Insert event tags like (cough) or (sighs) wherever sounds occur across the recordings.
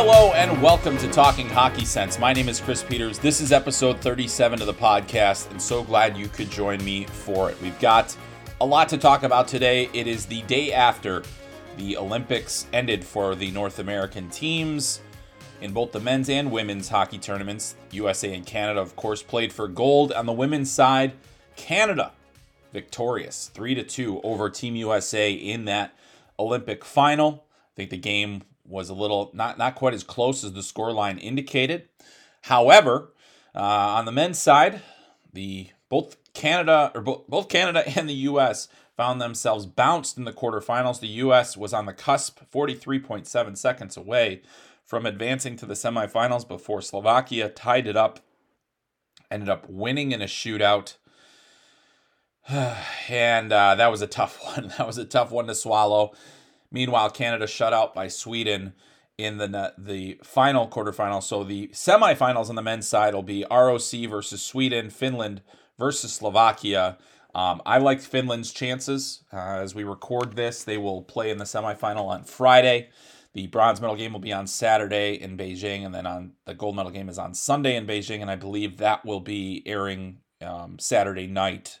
Hello and welcome to Talking Hockey Sense. My name is Chris Peters. This is episode 37 of the podcast, and so glad you could join me for it. We've got a lot to talk about today. It is the day after the Olympics ended for the North American teams in both the men's and women's hockey tournaments. USA and Canada, of course, played for gold. On the women's side, Canada victorious 3 to 2 over Team USA in that Olympic final. I think the game was a little not not quite as close as the scoreline indicated. However, uh, on the men's side, the both Canada or both, both Canada (laughs) and the U.S. found themselves bounced in the quarterfinals. The U.S. was on the cusp, 43.7 seconds away from advancing to the semifinals before Slovakia tied it up. Ended up winning in a shootout. (sighs) and uh, that was a tough (laughs) one. That was a tough one to swallow. Meanwhile, Canada shut out by Sweden in the the final quarterfinal. So the semifinals on the men's side will be ROC versus Sweden, Finland versus Slovakia. Um, I like Finland's chances uh, as we record this. They will play in the semifinal on Friday. The bronze medal game will be on Saturday in Beijing, and then on the gold medal game is on Sunday in Beijing, and I believe that will be airing um, Saturday night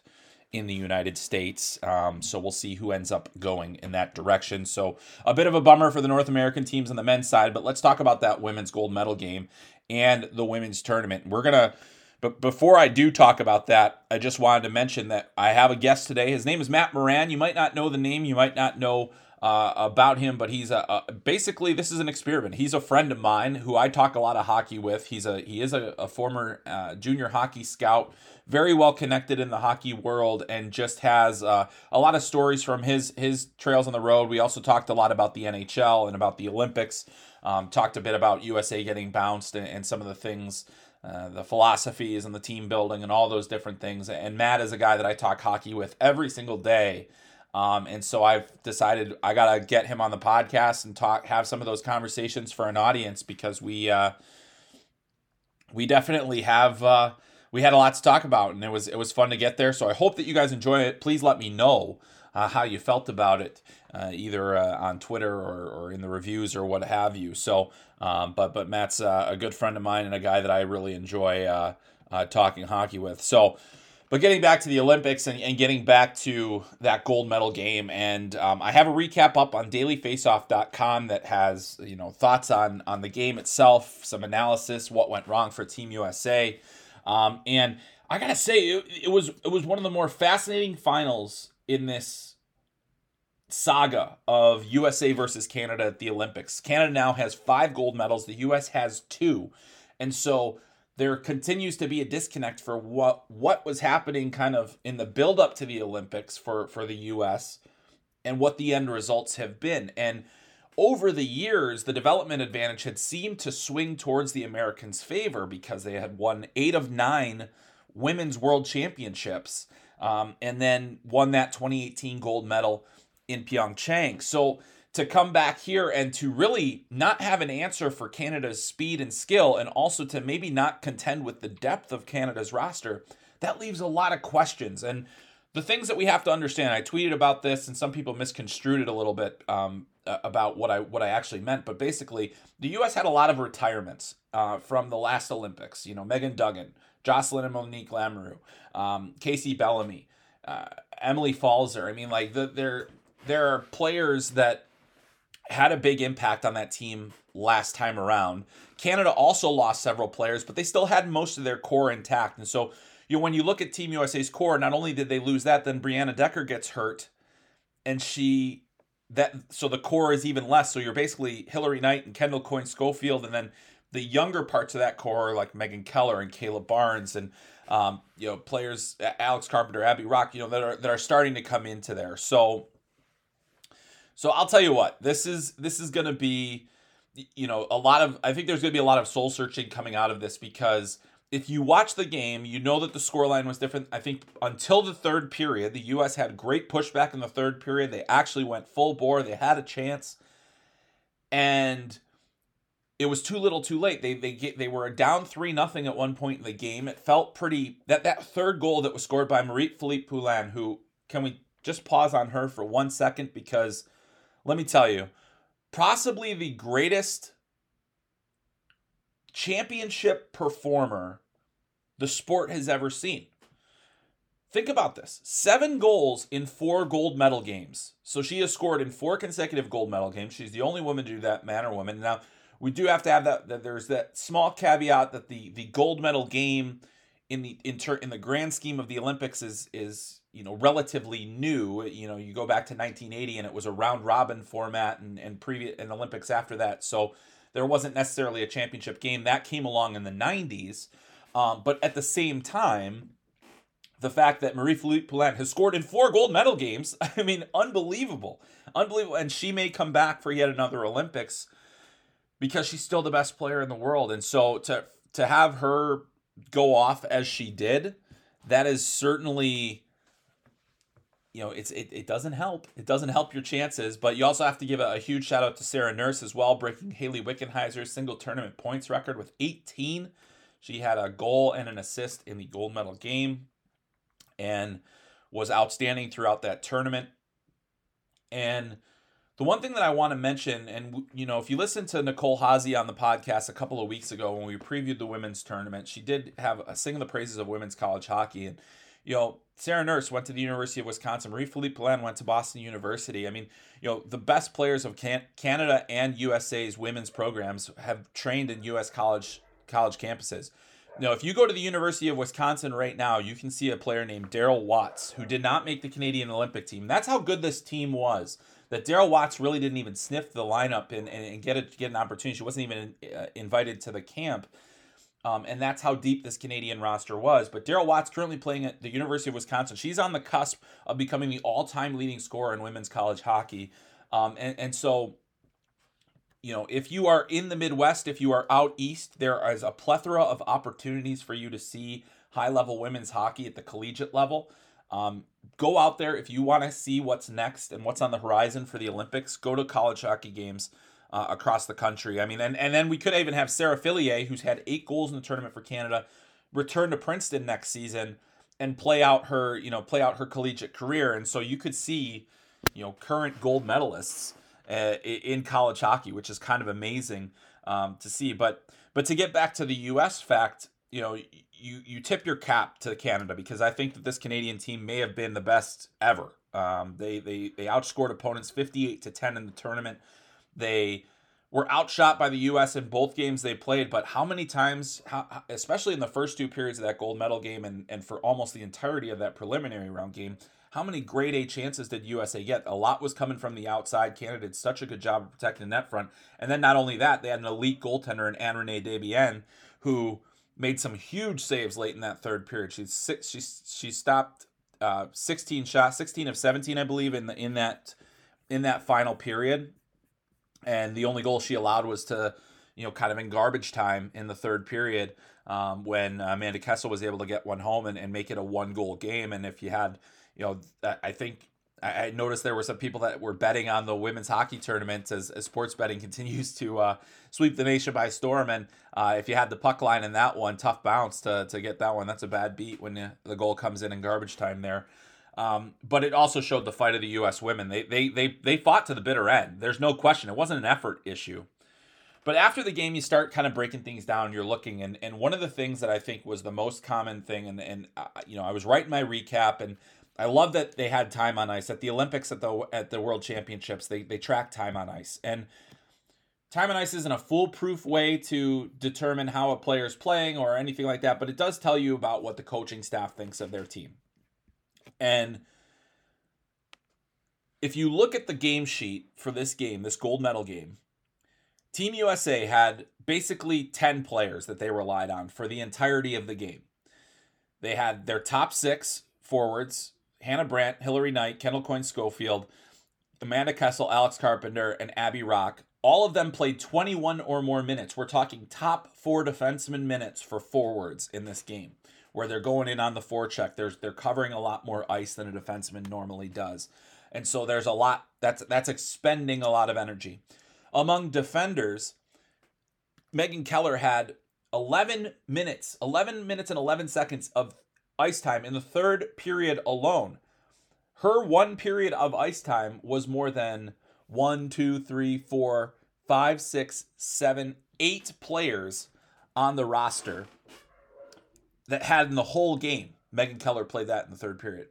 in the United States. Um, so we'll see who ends up going in that direction. So a bit of a bummer for the North American teams on the men's side, but let's talk about that women's gold medal game and the women's tournament. We're gonna. But before I do talk about that, I just wanted to mention that I have a guest today. His name is Matt Moran. You might not know the name, you might not know uh, about him, but he's a, a, basically this is an experiment. He's a friend of mine who I talk a lot of hockey with. He's a he is a, a former uh, junior hockey scout, very well connected in the hockey world, and just has uh, a lot of stories from his his trails on the road. We also talked a lot about the NHL and about the Olympics. Um, talked a bit about USA getting bounced and, and some of the things. Uh, the philosophies and the team building and all those different things. And Matt is a guy that I talk hockey with every single day. Um, and so I've decided I gotta get him on the podcast and talk, have some of those conversations for an audience because we uh, we definitely have uh, we had a lot to talk about, and it was it was fun to get there. So I hope that you guys enjoy it. Please let me know uh, how you felt about it, uh, either uh, on Twitter or, or in the reviews or what have you. So, um, but but Matt's uh, a good friend of mine and a guy that I really enjoy uh, uh, talking hockey with. So. But getting back to the Olympics and, and getting back to that gold medal game, and um, I have a recap up on dailyfaceoff.com that has you know thoughts on on the game itself, some analysis, what went wrong for Team USA, um, and I gotta say it, it was it was one of the more fascinating finals in this saga of USA versus Canada at the Olympics. Canada now has five gold medals. The US has two, and so there continues to be a disconnect for what what was happening kind of in the build up to the Olympics for for the US and what the end results have been. And over the years the development advantage had seemed to swing towards the Americans favor because they had won 8 of 9 women's world championships um, and then won that 2018 gold medal in Pyeongchang. So to come back here and to really not have an answer for Canada's speed and skill, and also to maybe not contend with the depth of Canada's roster, that leaves a lot of questions. And the things that we have to understand. I tweeted about this, and some people misconstrued it a little bit um, about what I what I actually meant. But basically, the U.S. had a lot of retirements uh, from the last Olympics. You know, Megan Duggan, Jocelyn and Monique Lamoureux, um, Kacey Bellamy, uh, Emily Pfalzer. I mean, like the, there there are players that had a big impact on that team last time around. Canada also lost several players, but they still had most of their core intact. And so, you know, when you look at Team USA's core, not only did they lose that, then Brianna Decker gets hurt, and she that so the core is even less. So you're basically Hillary Knight and Kendall Coyne Schofield, and then the younger parts of that core like Megan Keller and Kayla Barnes and um, you know players Alex Carpenter, Abby Roque, you know that are that are starting to come into there. So so I'll tell you what this is this is going to be you know a lot of I think there's going to be a lot of soul searching coming out of this because if you watch the game, you know that the scoreline was different. I think until the third period, the U.S. had great pushback in the third period. They actually went full bore. They had a chance, and it was too little, too late. They they get, they were down three nothing at one point in the game. It felt pretty that that third goal that was scored by Marie Philip Poulin. Who can we just pause on her for one second because let me tell you, possibly the greatest championship performer the sport has ever seen. Think about this seven goals in four gold medal games. So she has scored in four consecutive gold medal games. She's the only woman to do that, man or woman. Now, we do have to have that, that there's that small caveat that the, the gold medal game in the in, ter- in the grand scheme of the Olympics is is you know relatively new. You know, you go back to 1980 and it was a round robin format and and previous and Olympics after that. So there wasn't necessarily a championship game that came along in the 90s. Um, but at the same time, the fact that Marie-Philip Poulin has scored in four gold medal games, (laughs) I mean, unbelievable. Unbelievable. And she may come back for yet another Olympics because she's still the best player in the world. And so to to have her go off as she did, that is certainly you know, it's it, it doesn't help. It doesn't help your chances, but you also have to give a, a huge shout out to Sarah Nurse as well, breaking Hayley Wickenheiser's single tournament points record with 18. She had a goal and an assist in the gold medal game and was outstanding throughout that tournament. And the one thing that I want to mention, and you know, if you listen to Nicole Haase on the podcast a couple of weeks ago when we previewed the women's tournament, she did have a sing the praises of women's college hockey. And you know, Sarah Nurse went to the University of Wisconsin. Marie-Philip Poulin went to Boston University. I mean, you know, the best players of Can- Canada and USA's women's programs have trained in U.S. college college campuses. Now, if you go to the University of Wisconsin right now, you can see a player named Daryl Watts who did not make the Canadian Olympic team. That's how good this team was that Daryl Watts really didn't even sniff the lineup and, and, and get it get an opportunity. She wasn't even uh, invited to the camp. Um, and that's how deep this Canadian roster was. But Daryl Watts currently playing at the University of Wisconsin. She's on the cusp of becoming the all-time leading scorer in women's college hockey. Um, and, and so, you know, if you are in the Midwest, if you are out east, there is a plethora of opportunities for you to see high-level women's hockey at the collegiate level. Um, go out there if you want to see what's next and what's on the horizon for the Olympics. Go to college hockey games uh, across the country. I mean, and, and then we could even have Sarah Fillier, who's had eight goals in the tournament for Canada, return to Princeton next season and play out her, you know, play out her collegiate career. And so you could see, you know, current gold medalists uh, in college hockey, which is kind of amazing um, to see. But but to get back to the U.S. fact, you know, you you tip your cap to Canada because I think that this Canadian team may have been the best ever. Um, they they they outscored opponents 58 to 10 in the tournament. They were outshot by the U.S. in both games they played, but how many times, how, especially in the first two periods of that gold medal game and, and for almost the entirety of that preliminary round game, how many grade A chances did USA get? A lot was coming from the outside. Canada did such a good job of protecting the net front. And then not only that, they had an elite goaltender in Ann-Renée Desbiens who made some huge saves late in that third period. She's six, she, she stopped uh, 16 shots, 16 of 17, I believe, in the, in that in that final period and the only goal she allowed was to you know kind of in garbage time in the third period um, when amanda kessel was able to get one home and, and make it a one goal game and if you had you know i think I noticed there were some people that were betting on the women's hockey tournament as, as sports betting (laughs) continues to uh, sweep the nation by storm. And uh, if you had the puck line in that one, tough bounce to, to get that one. That's a bad beat when the goal comes in in garbage time there. Um, but it also showed the fight of the U.S. women. They, they they they fought to the bitter end. There's no question. It wasn't an effort issue. But after the game, you start kind of breaking things down. You're looking, and and one of the things that I think was the most common thing, and and uh, you know, I was writing my recap, and I love that they had time on ice at the Olympics, at the at the World Championships. They they track time on ice, and time on ice isn't a foolproof way to determine how a player is playing or anything like that, but it does tell you about what the coaching staff thinks of their team. And if you look at the game sheet for this game, this gold medal game, Team USA had basically 10 players that they relied on for the entirety of the game. They had their top six forwards Hannah Brandt, Hillary Knight, Kendall Coyne Schofield, Amanda Kessel, Alex Carpenter, and Abby Roque. All of them played 21 or more minutes. We're talking top four defenseman minutes for forwards in this game, where they're going in on the forecheck. There's they're covering a lot more ice than a defenseman normally does, and so there's a lot that's that's expending a lot of energy. Among defenders, Megan Keller had 11 minutes, 11 minutes and 11 seconds of ice time in the third period alone. Her one period of ice time was more than one, two, three, four, five, six, seven, eight players on the roster that had in the whole game. Megan Keller played that in the third period.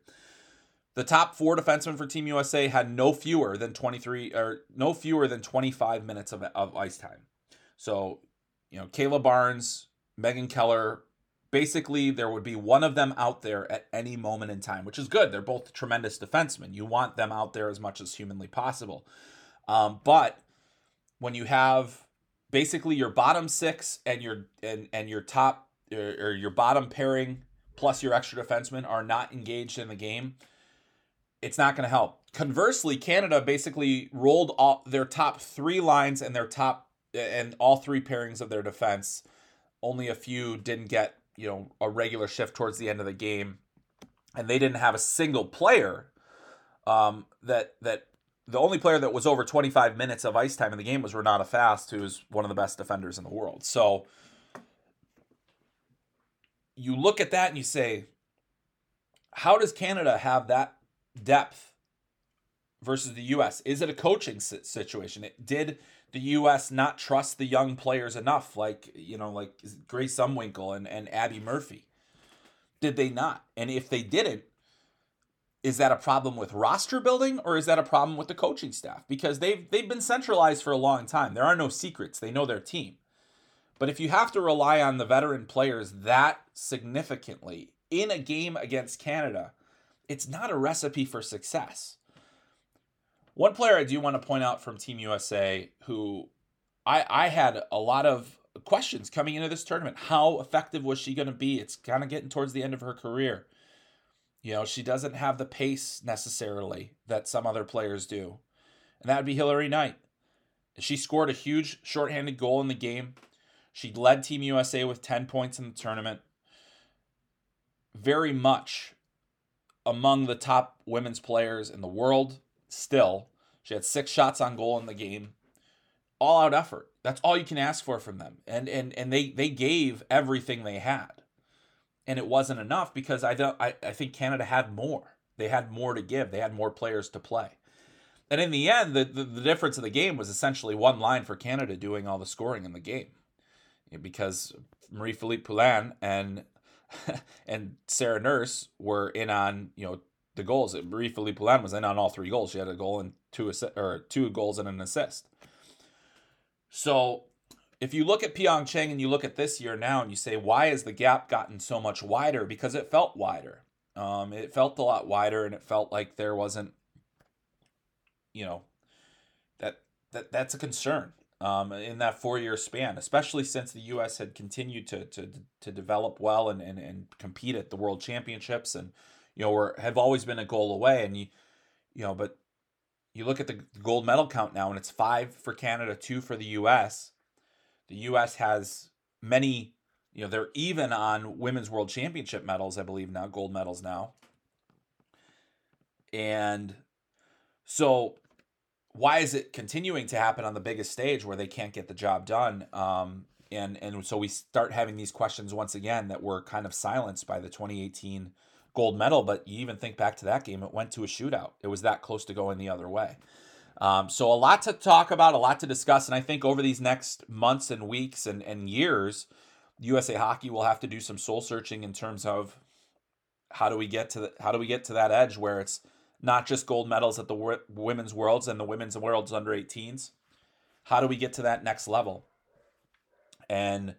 The top four defensemen for Team USA had no fewer than 23 or no fewer than 25 minutes of, of ice time. So, you know, Kayla Barnes, Megan Keller, basically there would be one of them out there at any moment in time, which is good. They're both tremendous defensemen. You want them out there as much as humanly possible. Um, but when you have basically your bottom six and your and and your top or, or your bottom pairing plus your extra defenseman are not engaged in the game, it's not going to help. Conversely, Canada basically rolled all their top three lines and their top and all three pairings of their defense. Only a few didn't get you know a regular shift towards the end of the game, and they didn't have a single player um, that that the only player that was over 25 minutes of ice time in the game was Renata Fast, who's one of the best defenders in the world. So you look at that and you say, how does Canada have that depth versus the U.S.? Is it a coaching situation? It, did the U.S. not trust the young players enough, like you know, like Grace Zumwinkle and, and Abbey Murphy? Did they not? And if they didn't, is that a problem with roster building or is that a problem with the coaching staff? Because they've they've been centralized for a long time. There are no secrets. They know their team. But if you have to rely on the veteran players that significantly in a game against Canada, it's not a recipe for success. One player I do want to point out from Team USA who I I had a lot of questions coming into this tournament. How effective was she going to be? It's kind of getting towards the end of her career. You know, she doesn't have the pace necessarily that some other players do. And that would be Hillary Knight. She scored a huge shorthanded goal in the game. She led Team USA with 10 points in the tournament. Very much among the top women's players in the world still. She had six shots on goal in the game. All out effort. That's all you can ask for from them. And and and they they gave everything they had. And it wasn't enough because I don't I, I think Canada had more. They had more to give. They had more players to play. And in the end, the, the, the difference of the game was essentially one line for Canada doing all the scoring in the game. Because Marie Philip Poulin and (laughs) and Sarah Nurse were in on you know the goals. Marie Philip Poulin was in on all three goals. She had a goal and two assi- or two goals and an assist. So if you look at Pyeongchang and you look at this year now and you say why has the gap gotten so much wider? Because it felt wider. Um, it felt a lot wider and it felt like there wasn't, you know, that that that's a concern um, in that four year span, especially since the U.S. had continued to to to develop well and and, and compete at the World Championships, and you know, were have always been a goal away, and you you know, but you look at the gold medal count now, and it's five for Canada, two for the U.S. The U.S. has many, you know, they're even on women's World Championship medals, I believe now, gold medals now, and so why is it continuing to happen on the biggest stage where they can't get the job done? Um, and and so we start having these questions once again that were kind of silenced by the 2018 gold medal. But you even think back to that game, it went to a shootout. It was that close to going the other way. Um, so a lot to talk about, a lot to discuss, and I think over these next months and weeks and, and years, USA Hockey will have to do some soul searching in terms of how do we get to the, how do we get to that edge where it's not just gold medals at the women's worlds and the women's worlds under 18s. How do we get to that next level? And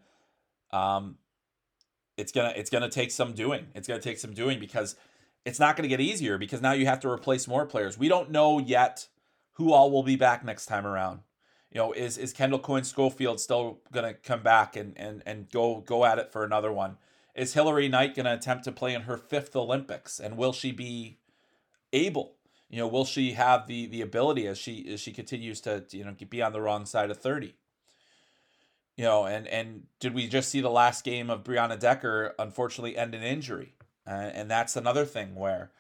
um, it's gonna it's gonna take some doing. It's gonna take some doing because it's not gonna get easier because now you have to replace more players. We don't know yet who all will be back next time around. You know, is is Kendall Coyne Schofield still gonna come back and and and go go at it for another one? Is Hillary Knight gonna attempt to play in her fifth Olympics? And will she be able? You know, will she have the the ability as she as she continues to you know be on the wrong side of thirty? You know, and and did we just see the last game of Brianna Decker unfortunately end in injury? Uh, and that's another thing where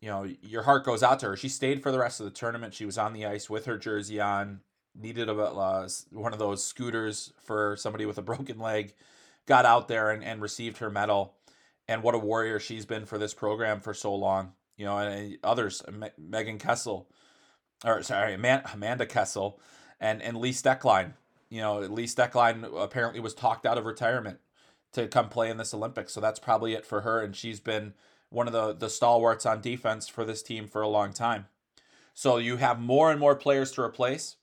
you know, your heart goes out to her. She stayed for the rest of the tournament. She was on the ice with her jersey on. Needed a uh, one of those scooters for somebody with a broken leg. Got out there and, and received her medal. And what a warrior she's been for this program for so long. You know, and others, Megan Kessel, or sorry, Amanda Kessel, and and Lee Stecklein. You know, Lee Stecklein apparently was talked out of retirement to come play in this Olympics. So that's probably it for her. And she's been one of the, the stalwarts on defense for this team for a long time. So you have more and more players to replace.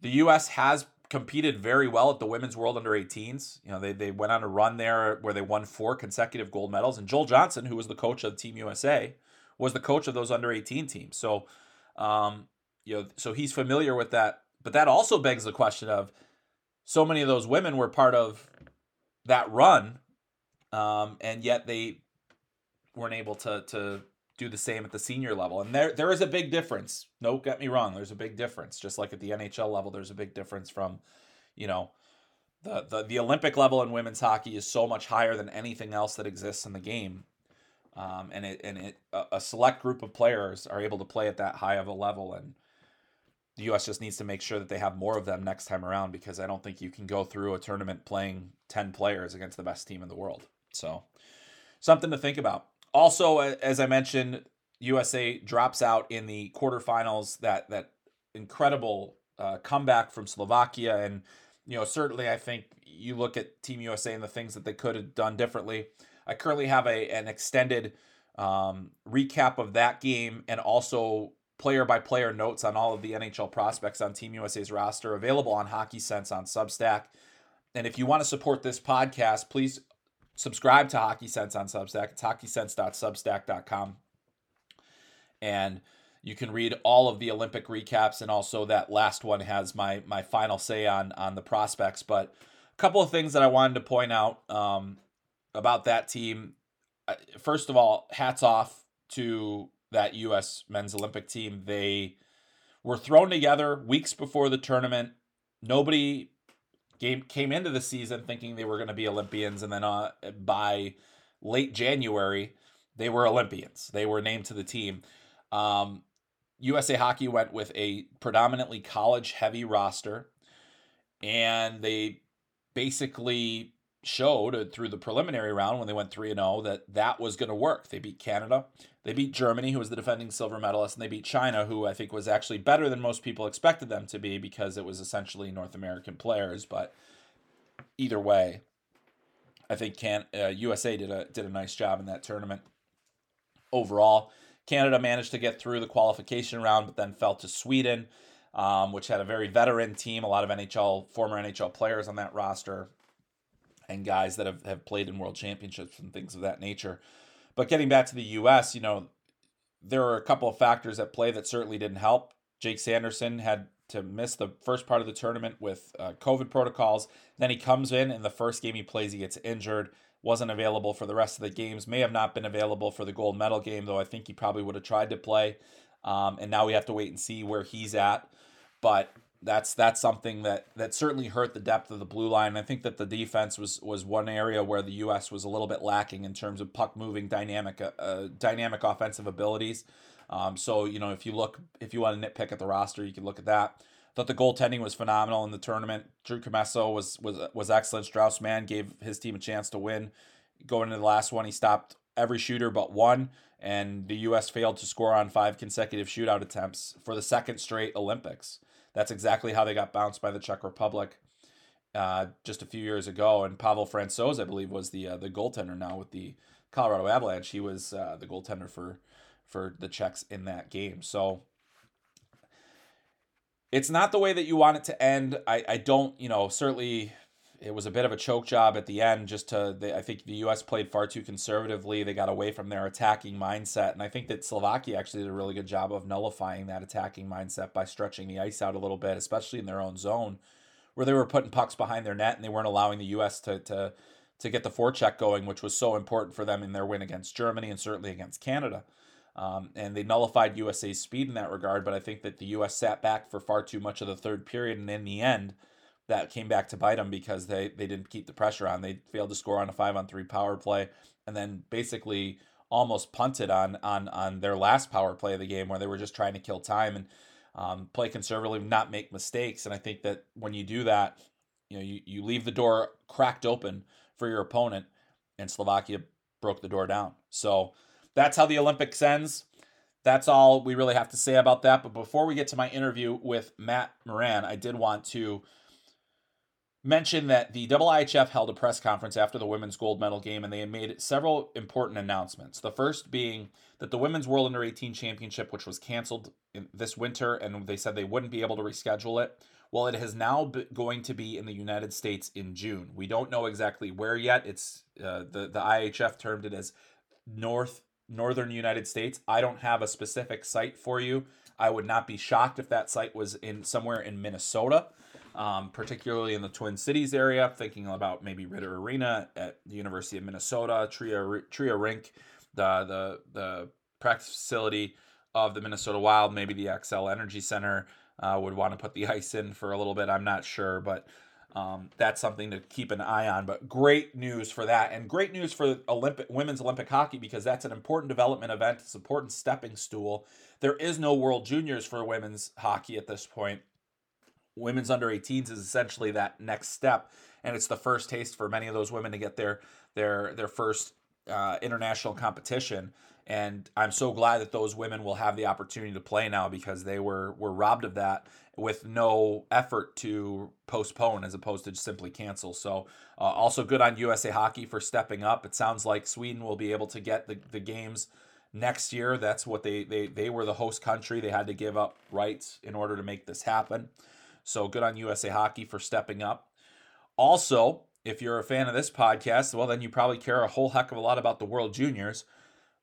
The U.S. has competed very well at the Women's World Under 18s. You know, they, they went on a run there where they won four consecutive gold medals. And Joel Johnson, who was the coach of Team USA, was the coach of those under 18 teams. So, um, you know, so he's familiar with that. But that also begs the question of so many of those women were part of that run um, and yet they weren't able to to do the same at the senior level. And there there is a big difference. No, get me wrong. There's a big difference. Just like at the NHL level, there's a big difference from, you know, the the the Olympic level in women's hockey is so much higher than anything else that exists in the game. Um, and it and it a select group of players are able to play at that high of a level and the US just needs to make sure that they have more of them next time around because I don't think you can go through a tournament playing 10 players against the best team in the world. So, something to think about. Also, as I mentioned, USA drops out in the quarterfinals. That that incredible uh, comeback from Slovakia, and you know certainly I think you look at Team USA and the things that they could have done differently. I currently have a an extended um, recap of that game and also player by player notes on all of the NHL prospects on Team USA's roster available on Hockey Sense on Substack. And if you want to support this podcast, please subscribe to Hockey Sense on Substack. It's hockeysense.substack.com. And you can read all of the Olympic recaps, and also that last one has my my final say on on the prospects. But a couple of things that I wanted to point out um, about that team. First of all, hats off to that U.S. men's Olympic team. They were thrown together weeks before the tournament. Nobody game came into the season thinking they were going to be Olympians, and then uh, by late January they were Olympians. They were named to the team. Um, USA Hockey went with a predominantly college heavy roster, and they basically showed through the preliminary round when they went 3 0 that that was going to work. They beat Canada, they beat Germany, who was the defending silver medalist, and they beat China, who I think was actually better than most people expected them to be because it was essentially North American players. But either way, I think can uh, USA did a did a nice job in that tournament. Overall, Canada managed to get through the qualification round, but then fell to Sweden, um, which had a very veteran team, a lot of NHL former NHL players on that roster and guys that have, have played in world championships and things of that nature. But getting back to the U.S., you know, there are a couple of factors at play that certainly didn't help. Jake Sanderson had to miss the first part of the tournament with uh, COVID protocols. Then he comes in, and the first game he plays, he gets injured. Wasn't available for the rest of the games. May have not been available for the gold medal game, though I think he probably would have tried to play. Um, and now we have to wait and see where he's at. But that's that's something that that certainly hurt the depth of the blue line. I think that the defense was was one area where the U.S. was a little bit lacking in terms of puck moving, dynamic uh, uh, dynamic offensive abilities. Um, so you know if you look if you want to nitpick at the roster, you can look at that. Thought the goaltending was phenomenal in the tournament. Drew Commesso was was was excellent. Strauss Mann gave his team a chance to win Going into the last one, he stopped every shooter but one, and the U.S. failed to score on five consecutive shootout attempts for the second straight Olympics. That's exactly how they got bounced by the Czech Republic uh, just a few years ago. And Pavel Francouz, I believe, was the uh, the goaltender now with the Colorado Avalanche. He was uh, the goaltender for for the Czechs in that game. So it's not the way that you want it to end. I, I don't, you know, certainly it was a bit of a choke job at the end just to they, I think the US played far too conservatively. They got away from their attacking mindset and I think that Slovakia actually did a really good job of nullifying that attacking mindset by stretching the ice out a little bit, especially in their own zone where they were putting pucks behind their net and they weren't allowing the US to to to get the forecheck going, which was so important for them in their win against Germany and certainly against Canada. Um, and they nullified USA's speed in that regard, but I think that the US sat back for far too much of the third period and in the end that came back to bite them because they they didn't keep the pressure on. They failed to score on a five on three power play, and then basically almost punted on on on their last power play of the game where they were just trying to kill time and um, play conservatively, not make mistakes. And I think that when you do that, you know you, you leave the door cracked open for your opponent, and Slovakia broke the door down. So that's how the Olympics ends. That's all we really have to say about that. But before we get to my interview with Matt Moran, I did want to mentioned that the IIHF held a press conference after the women's gold medal game and they made several important announcements. The first being that the women's World Under 18 Championship, which was canceled this winter and they said they wouldn't be able to reschedule it, well, it is now going to be in the United States in June. We don't know exactly where yet. It's uh, the the IIHF termed it as North Northern United States. I don't have a specific site for you. I would not be shocked if that site was in somewhere in Minnesota um, particularly in the Twin Cities area. Thinking about maybe Ridder Arena at the University of Minnesota, Tria Tria Rink, the the the practice facility of the Minnesota Wild, maybe the Xcel Energy Center uh, would want to put the (laughs) ice in for a little bit. I'm not sure, but. Um, that's something to keep an eye on. But great news for that, and great news for Olympic women's Olympic hockey because that's an important development event. It's an important stepping stool. There is no World Juniors for women's hockey at this point, women's under 18s is essentially that next step and it's the first taste for many of those women to get their their their first uh, international competition and I'm so glad that those women will have the opportunity to play now because they were were robbed of that with no effort to postpone as opposed to simply cancel. So uh, also good on USA Hockey for stepping up. It sounds like Sweden will be able to get the, the games next year. That's what they, they they were the host country. They had to give up rights in order to make this happen. So good on USA Hockey for stepping up. Also, if you're a fan of this podcast, well, then you probably care a whole heck of a lot about the World Juniors.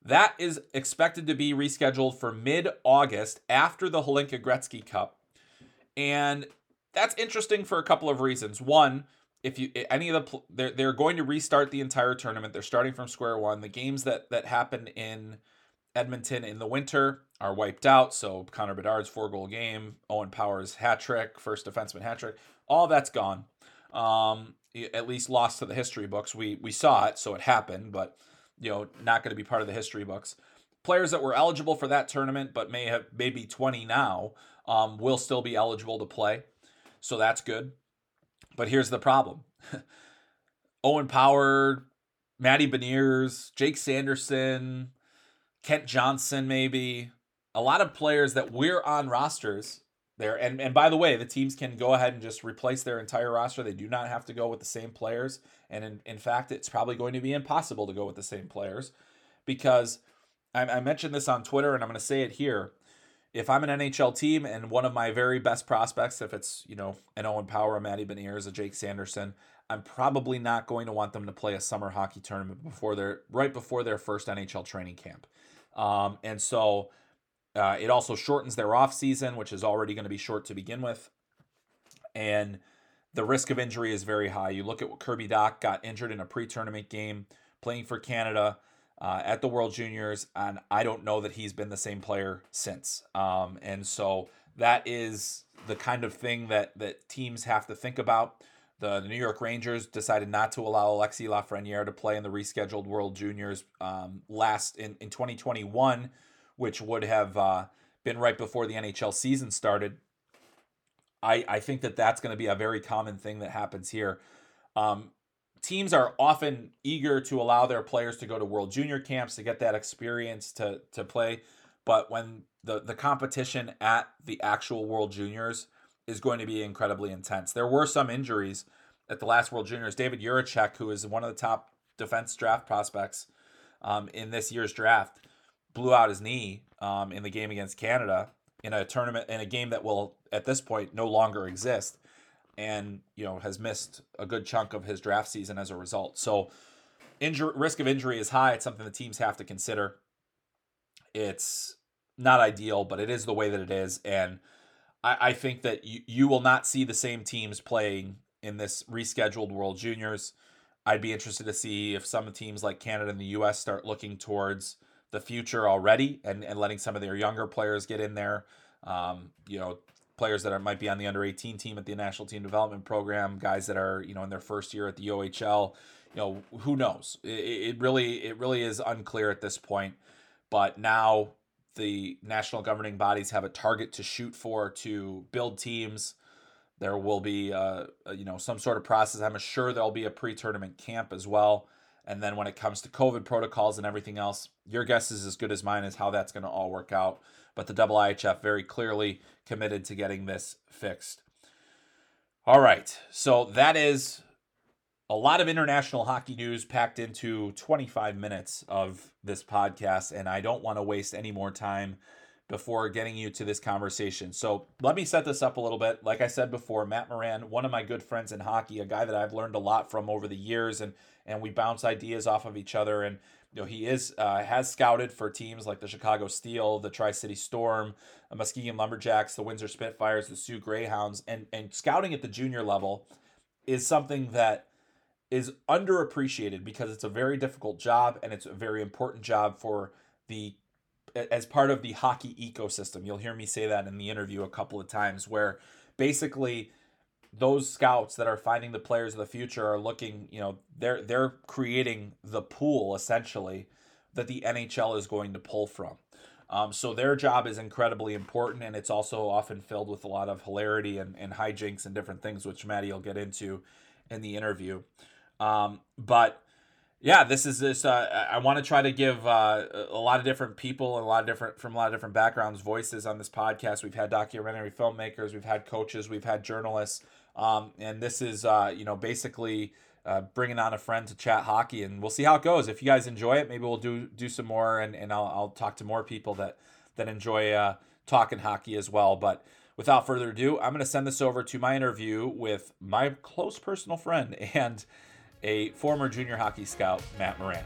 That is expected to be rescheduled for mid August after the Hlinka Gretzky Cup. And that's interesting for a couple of reasons. One, if you any of the they're, they're going to restart the entire tournament. They're starting from square one. The games that that happened in Edmonton in the winter are wiped out. So Connor Bedard's four goal game, Owen Powers hat trick, first defenseman hat trick, all that's gone. Um, at least lost to the history books. We we saw it, so it happened, but you know, not going to be part of the history books. Players that were eligible for that tournament, but may have maybe 20 now, um, will still be eligible to play. So that's good. But here's the problem. (laughs) Owen Power, Matty Beniers, Jake Sanderson, Kent Johnson, maybe a lot of players that we're on rosters there. And and by the way, the teams can go ahead and just replace their entire roster. They do not have to go with the same players. And in, in fact, it's probably going to be impossible to go with the same players because I, I mentioned this on Twitter and I'm going to say it here. If I'm an NHL team and one of my very best prospects, if it's, you know, an Owen Power, a Matty Beniers, a Jake Sanderson, I'm probably not going to want them to play a summer hockey tournament before their right before their first NHL training camp. Um, and so uh, it also shortens their off season, which is already going to be short to begin with. And the risk of injury is very high. You look at what Kirby Dach got injured in a pre tournament game playing for Canada uh, at the World Juniors, and I don't know that he's been the same player since. Um, and so that is the kind of thing that, that teams have to think about. The, New York Rangers decided not to allow Alexi Lafreniere to play in the rescheduled World Juniors um, last in, in 2021, which would have uh, been right before the NHL season started. I, I think that that's going to be a very common thing that happens here. Um, teams are often eager to allow their players to go to World Junior camps to get that experience to to play. But when the the competition at the actual World Juniors is going to be incredibly intense. There were some injuries at the last World Juniors. David Jiricek, who is one of the top defense draft prospects um, in this year's draft, blew out his knee um, in the game against Canada in a tournament in a game that will at this point no longer exist and you know has missed a good chunk of his draft season as a result. So injury risk of injury is high. It's something the teams have to consider. It's not ideal, but it is the way that it is. And I, I think that you, you will not see the same teams playing in this rescheduled World Juniors. I'd be interested to see if some teams like Canada and the US start looking towards the future already and, and letting some of their younger players get in there. Um, you know, players that are, might be on the under 18 team at the national team development program, guys that are, you know, in their first year at the OHL, you know, who knows? It, it really, it really is unclear at this point. But now the national governing bodies have a target to shoot for to build teams. There will be, uh, you know, some sort of process. I'm sure there'll be a pre-tournament camp as well. And then when it comes to COVID protocols and everything else, your guess is as good as mine as how that's going to all work out. But the IIHF very clearly committed to getting this fixed. All right, so that is a lot of international hockey news packed into 25 minutes of this podcast, and I don't want to waste any more time before getting you to this conversation. So let me set this up a little bit. Like I said before, Matt Moran, one of my good friends in hockey, a guy that I've learned a lot from over the years, and and we bounce ideas off of each other. And you know, he is uh, has scouted for teams like the Chicago Steel, the Tri City Storm, the Muskegon Lumberjacks, the Windsor Spitfires, the Soo Greyhounds, and and scouting at the junior level is something that is underappreciated because it's a very difficult job and it's a very important job for the as part of the hockey ecosystem. You'll hear me say that in the interview a couple of times where basically those scouts that are finding the players of the future are looking, you know, they're they're creating the pool essentially that the NHL is going to pull from. Um, so their job is incredibly important, and it's also often filled with a lot of hilarity and, and hijinks and different things, which Maddie will get into in the interview. Um, but yeah, this is this. Uh, I want to try to give uh, a lot of different people and a lot of different from a lot of different backgrounds voices on this podcast. We've had documentary filmmakers, we've had coaches, we've had journalists. Um, and this is, uh, you know, basically uh, bringing on a friend to chat hockey, and we'll see how it goes. If you guys enjoy it, maybe we'll do do some more, and, and I'll, I'll talk to more people that that enjoy uh, talking hockey as well. But without further ado, I'm going to send this over to my interview with my close personal friend (laughs) and a former junior hockey scout, Matt Moran.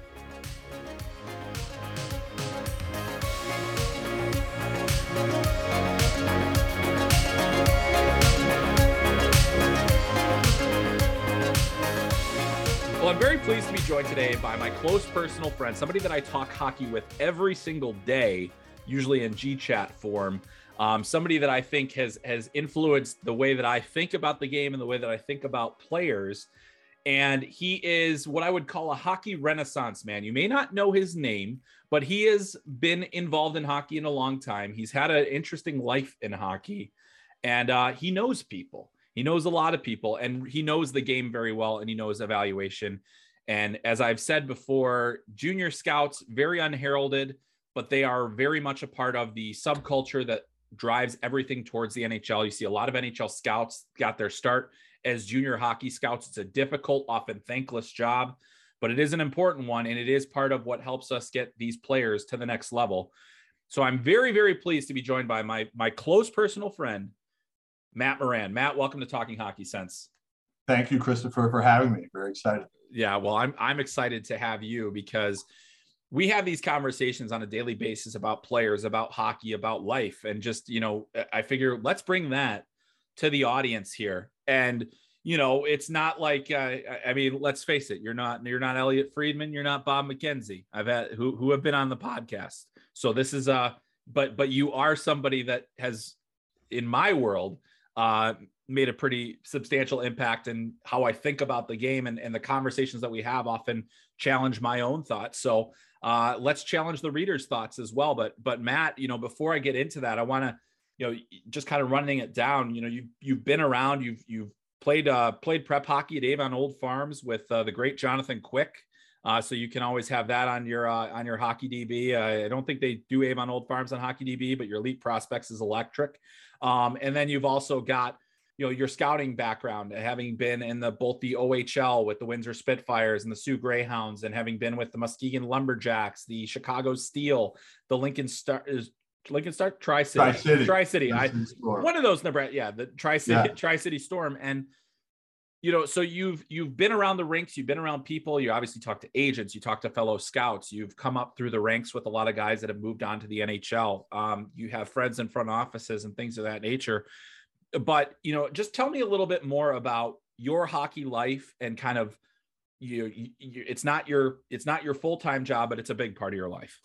Well, I'm very pleased to be joined today by my close personal friend, somebody that I talk hockey with every single day, usually in G chat form. Um, somebody that I think has has influenced the way that I think about the game and the way that I think about players. And he is what I would call a hockey renaissance man. You may not know his name, but he has been involved in hockey in a long time. He's had an interesting life in hockey, and uh, he knows people. He knows a lot of people and he knows the game very well and he knows evaluation. And as I've said before, junior scouts, very unheralded, but they are very much a part of the subculture that drives everything towards the NHL. You see a lot of NHL scouts got their start as junior hockey scouts. It's a difficult, often thankless job, but it is an important one. And it is part of what helps us get these players to the next level. So I'm very, very pleased to be joined by my, my close personal friend, Matt Moran. Matt, welcome to Talking Hockey Sense. Thank you, Christopher, for having me. Very excited. Yeah, well, I'm I'm excited to have you because we have these conversations on a daily basis about players, about hockey, about life, and just you know, I figure let's bring that to the audience here. And you know, it's not like uh, I mean, let's face it, you're not you're not Elliotte Friedman, you're not Bob McKenzie. I've had who who have been on the podcast. So this is uh but but you are somebody that has in my world uh, made a pretty substantial impact in how I think about the game and, and the conversations that we have often challenge my own thoughts. So uh, let's challenge the readers' thoughts as well. But but Matt, you know, before I get into that, I want to, you know, just kind of running it down. You know, you you've been around, you've you've played uh, played prep hockey at Avon Old Farms with uh, the great Jonathan Quick. Uh, so you can always have that on your uh, on your hockey DB. I don't think they do Avon Old Farms on hockey DB, but your elite prospects is electric. Um, and then you've also got you know your scouting background, having been in the both the OHL with the Windsor Spitfires and the Soo Greyhounds, and having been with the Muskegon Lumberjacks, the Chicago Steel, the Lincoln Star Lincoln Star Tri City, Tri City. I one of those Nebraska, yeah, the Tri City yeah. Tri City Storm, and you know, so you've you've been around the rinks, you've been around people, you obviously talk to agents, you talk to fellow scouts, you've come up through the ranks with a lot of guys that have moved on to the NHL. Um, you have friends in front offices and things of that nature. But you know, just tell me a little bit more about your hockey life and kind of you, you it's not your it's not your full-time job, but it's a big part of your life.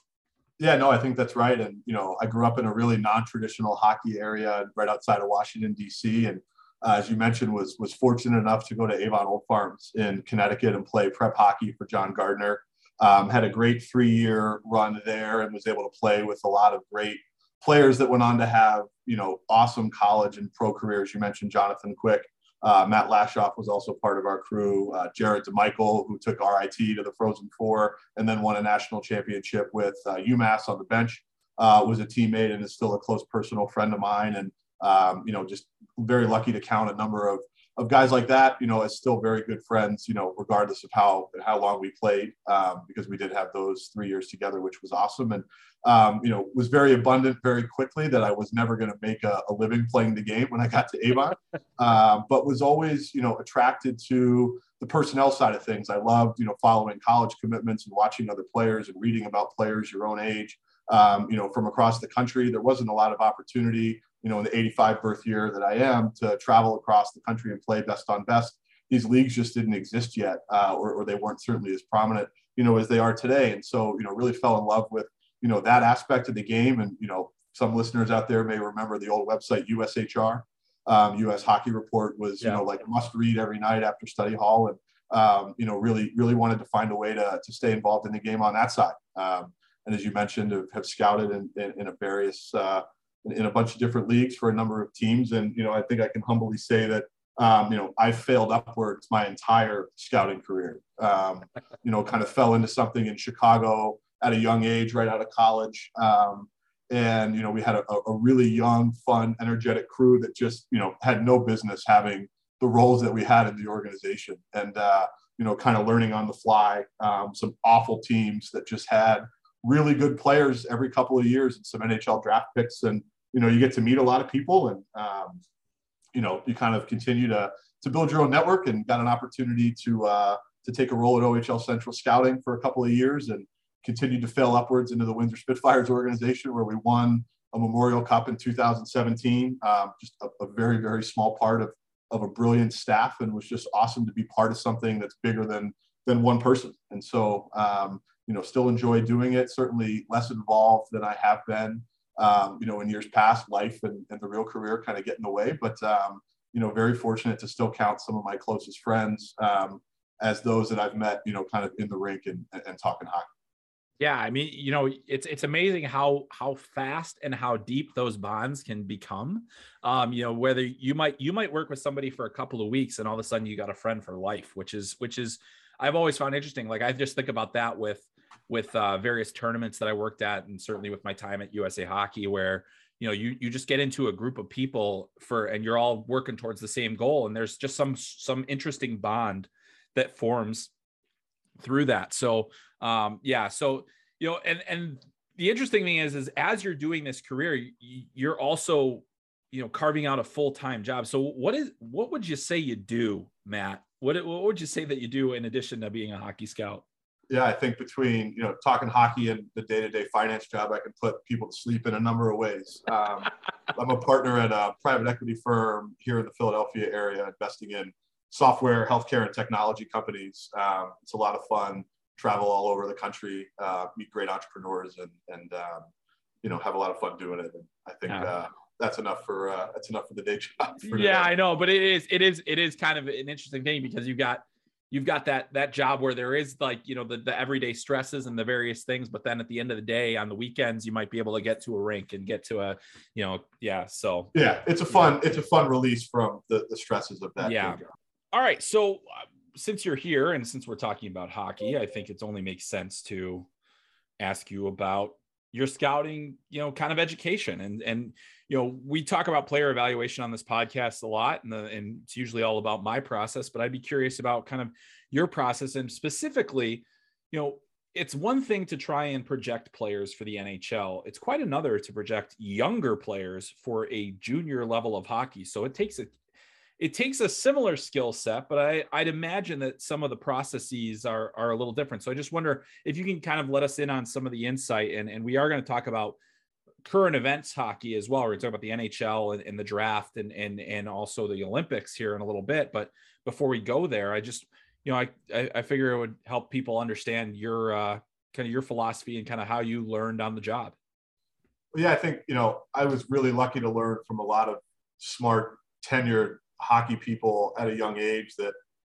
Yeah, no, I think that's right. And you know, I grew up in a really non-traditional hockey area right outside of Washington D.C. and uh, as you mentioned, was was fortunate enough to go to Avon Old Farms in Connecticut and play prep hockey for John Gardner. Um, had a great three year run there and was able to play with a lot of great players that went on to have you know awesome college and pro careers. You mentioned Jonathan Quick. Uh, Matt Lashoff was also part of our crew. Uh, Jared DeMichiel, who took RIT to the Frozen Four and then won a national championship with uh, UMass on the bench, uh, was a teammate and is still a close personal friend of mine. And um, you know, just very lucky to count a number of of guys like that, you know, as still very good friends, you know, regardless of how how long we played, um, because we did have those three years together, which was awesome, and um, you know, was very abundant very quickly that I was never going to make a, a, living playing the game when I got to Avon, uh, (laughs) but was always you know attracted to the personnel side of things. I loved you know following college commitments and watching other players and reading about players your own age. Um, you know, from across the country, there wasn't a lot of opportunity you know, in the 85 birth year that I am, to travel across the country and play best on best. These leagues just didn't exist yet, uh, or, or, they weren't certainly as prominent, you know, as they are today. And so, you know, really fell in love with, you know, that aspect of the game. And, you know, some listeners out there may remember the old website USHR, um, U.S. Hockey Report was, yeah. you know, like must read every night after study hall. And, um, you know, really, really wanted to find a way to, to stay involved in the game on that side. Um, and as you mentioned, have, have scouted in, in, in a various uh, in a bunch of different leagues for a number of teams. And, you know, I think I can humbly say that, um, you know, I failed upwards my entire scouting career. Um, you know, kind of fell into something in Chicago at a young age, right out of college. Um, and, you know, we had a, a, really young, fun, energetic crew that just, you know, had no business having the roles that we had in the organization. And, uh, you know, kind of learning on the fly, um, some awful teams that just had really good players every couple of years and some NHL draft picks. And, you know, you get to meet a lot of people and, um, you know, you kind of continue to, to build your own network and got an opportunity to, uh, to take a role at OHL Central Scouting for a couple of years and continued to fail upwards into the Windsor Spitfires organization where we won a Memorial Cup in 2017. Um, just a, a, very, very small part of, of a brilliant staff and was just awesome to be part of something that's bigger than, than one person. And so, um, you know, still enjoy doing it. Certainly less involved than I have been, um, you know, in years past. Life and, and the real career kind of get in the way, but um, you know, very fortunate to still count some of my closest friends um, as those that I've met, you know, kind of in the rink and, and talking hockey. Yeah, I mean, you know, it's it's amazing how how fast and how deep those bonds can become. Um, you know, whether you might you might work with somebody for a couple of weeks and all of a sudden you got a friend for life, which is which is I've always found interesting. Like I just think about that with with uh, various tournaments that I worked at, and certainly with my time at USA Hockey, where you know you you just get into a group of people for, and you're all working towards the same goal, and there's just some some interesting bond that forms through that. So um, yeah, so you know, and and the interesting thing is, is as you're doing this career, you're also you know carving out a full time job. So what is what would you say you do, Matt? What what would you say that you do in addition to being a hockey scout? Yeah, I think between you know talking hockey and the day-to-day finance job, I can put people to sleep in a number of ways. Um, (laughs) I'm a partner at a private equity firm here in the Philadelphia area, investing in software, healthcare, and technology companies. Um, it's a lot of fun. Travel all over the country, uh, meet great entrepreneurs, and and um, you know have a lot of fun doing it. And I think yeah. uh, that's enough for uh, that's enough for the day job. yeah, I know, but it is it is it is kind of an interesting thing because you got you've got that that job where there is like you know the, the everyday stresses and the various things but then at the end of the day on the weekends you might be able to get to a rink and get to a you know yeah so. Yeah it's a fun yeah. it's a fun release from the, the stresses of that yeah. all right so uh, since you're here and since we're talking about hockey i think it only makes sense to ask you about your scouting you know kind of education. And and you know we talk about player evaluation on this podcast a lot and, the, and it's usually all about my process but i'd be curious about kind of your process. And specifically you know it's one thing to try and project players for the nhl it's quite another to project younger players for a junior level of hockey. So it takes a it takes a similar skill set, but I, I'd imagine that some of the processes are, are a little different. So I just wonder if you can kind of let us in on some of the insight. And, and we are going to talk about current events hockey as well. We're talking about the NHL and, and, the draft and, and, and also the Olympics here in a little bit. But before we go there, I just, you know, I, I, I figure it would help people understand your uh, kind of your philosophy and kind of how you learned on the job. Yeah, I think, you know, I was really lucky to learn from a lot of smart, tenured hockey people at a young age that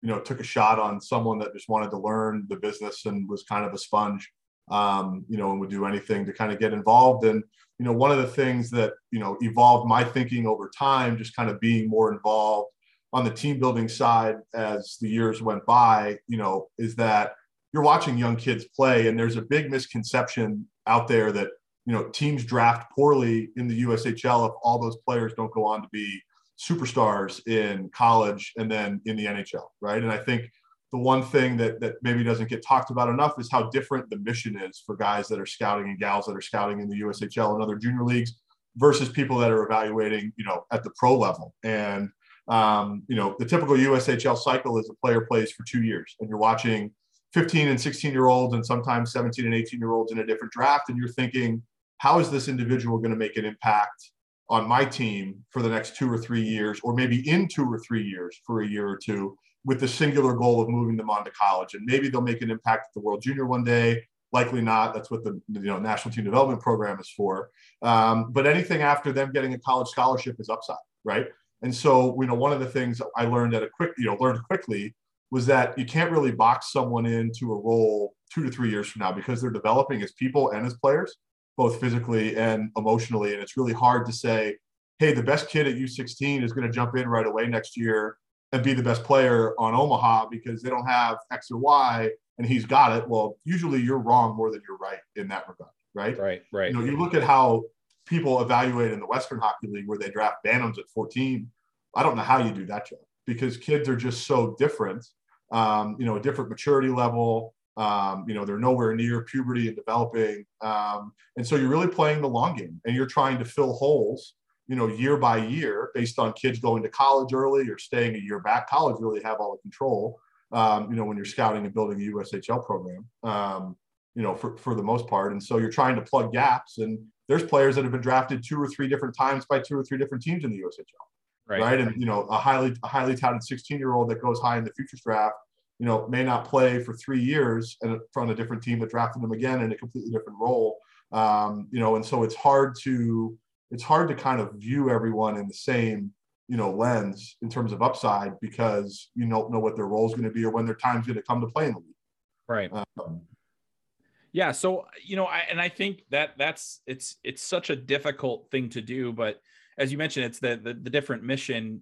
you know took a shot on someone that just wanted to learn the business and was kind of a sponge um, you know and would do anything to kind of get involved. And you know one of the things that you know evolved my thinking over time just kind of being more involved on the team building side as the years went by you know is that you're watching young kids play and there's a big misconception out there that you know teams draft poorly in the USHL if all those players don't go on to be superstars in college and then in the NHL, right? And I think the one thing that that maybe doesn't get talked about enough is how different the mission is for guys that are scouting and gals that are scouting in the USHL and other junior leagues versus people that are evaluating, you know, at the pro level. And um, you know, the typical USHL cycle is a player plays for two years, and you're watching 15 and 16 year olds and sometimes 17 and 18 year olds in a different draft, and you're thinking, how is this individual going to make an impact on my team for the next two or three years, or maybe in two or three years for a year or two, with the singular goal of moving them on to college. And maybe they'll make an impact at the World Junior one day. Likely not. That's what the you know National Team Development Program is for. Um, but anything after them getting a college scholarship is upside, right? And so, you know, one of the things I learned at a quick, you know, learned quickly was that you can't really box someone into a role two to three years from now because they're developing as people and as players both physically and emotionally. And it's really hard to say, hey, the best kid at U16 is going to jump in right away next year and be the best player on Omaha because they don't have X or Y and he's got it. Well, usually you're wrong more than you're right in that regard, right? Right, right. You know, you look at how people evaluate in the Western Hockey League where they draft Bantams at 14. I don't know how you do that job because kids are just so different. Um, you know, a different maturity level, um, you know, they're nowhere near puberty and developing. Um, and so you're really playing the long game and you're trying to fill holes, you know, year by year based on kids going to college early or staying a year back. College really have all the control, um, you know, when you're scouting and building a USHL program, um, you know, for, for the most part. And so you're trying to plug gaps. And there's players that have been drafted two or three different times by two or three different teams in the USHL. Right. right. And, you know, a highly, a highly touted 16 year old that goes high in the futures draft you know, may not play for three years and from a different team that drafted him again in a completely different role. Um, you know, and so it's hard to it's hard to kind of view everyone in the same you know lens in terms of upside because you don't know what their role is going to be or when their time's going to come to play in the league. Right. Um, yeah. So you know, I, and I think that that's it's it's such a difficult thing to do, but as you mentioned, it's the the, the different mission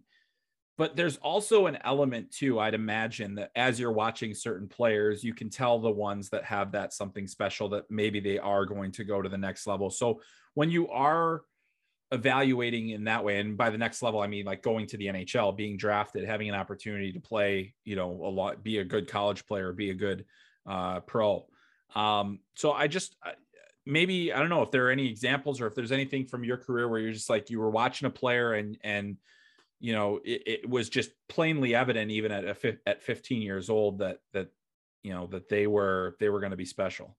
but there's also an element too i'd imagine that as you're watching certain players you can tell the ones that have that something special that maybe they are going to go to the next level. So when you are evaluating in that way and by the next level i mean like going to the nhl being drafted having an opportunity to play you know a lot be a good college player be a good uh, pro. Um, so i just maybe i don't know if there are any examples or if there's anything from your career where you're just like you were watching a player and and you know it, it was just plainly evident even at a, at 15 years old that that you know that they were they were going to be special.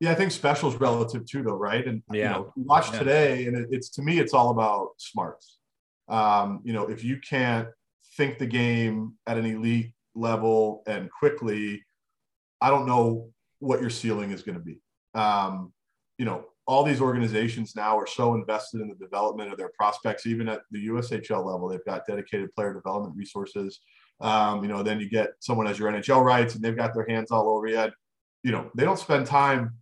Yeah i think special is relative too though right? And yeah. you know, watch yeah. today and it, it's to me it's all about smarts. Um, you know if you can't think the game at an elite level and quickly i don't know what your ceiling is going to be. Um, you know all these organizations now are so invested in the development of their prospects, even at the USHL level. They've got dedicated player development resources. Um, you know, then you get someone as your NHL rights and they've got their hands all over you. You know, they don't spend time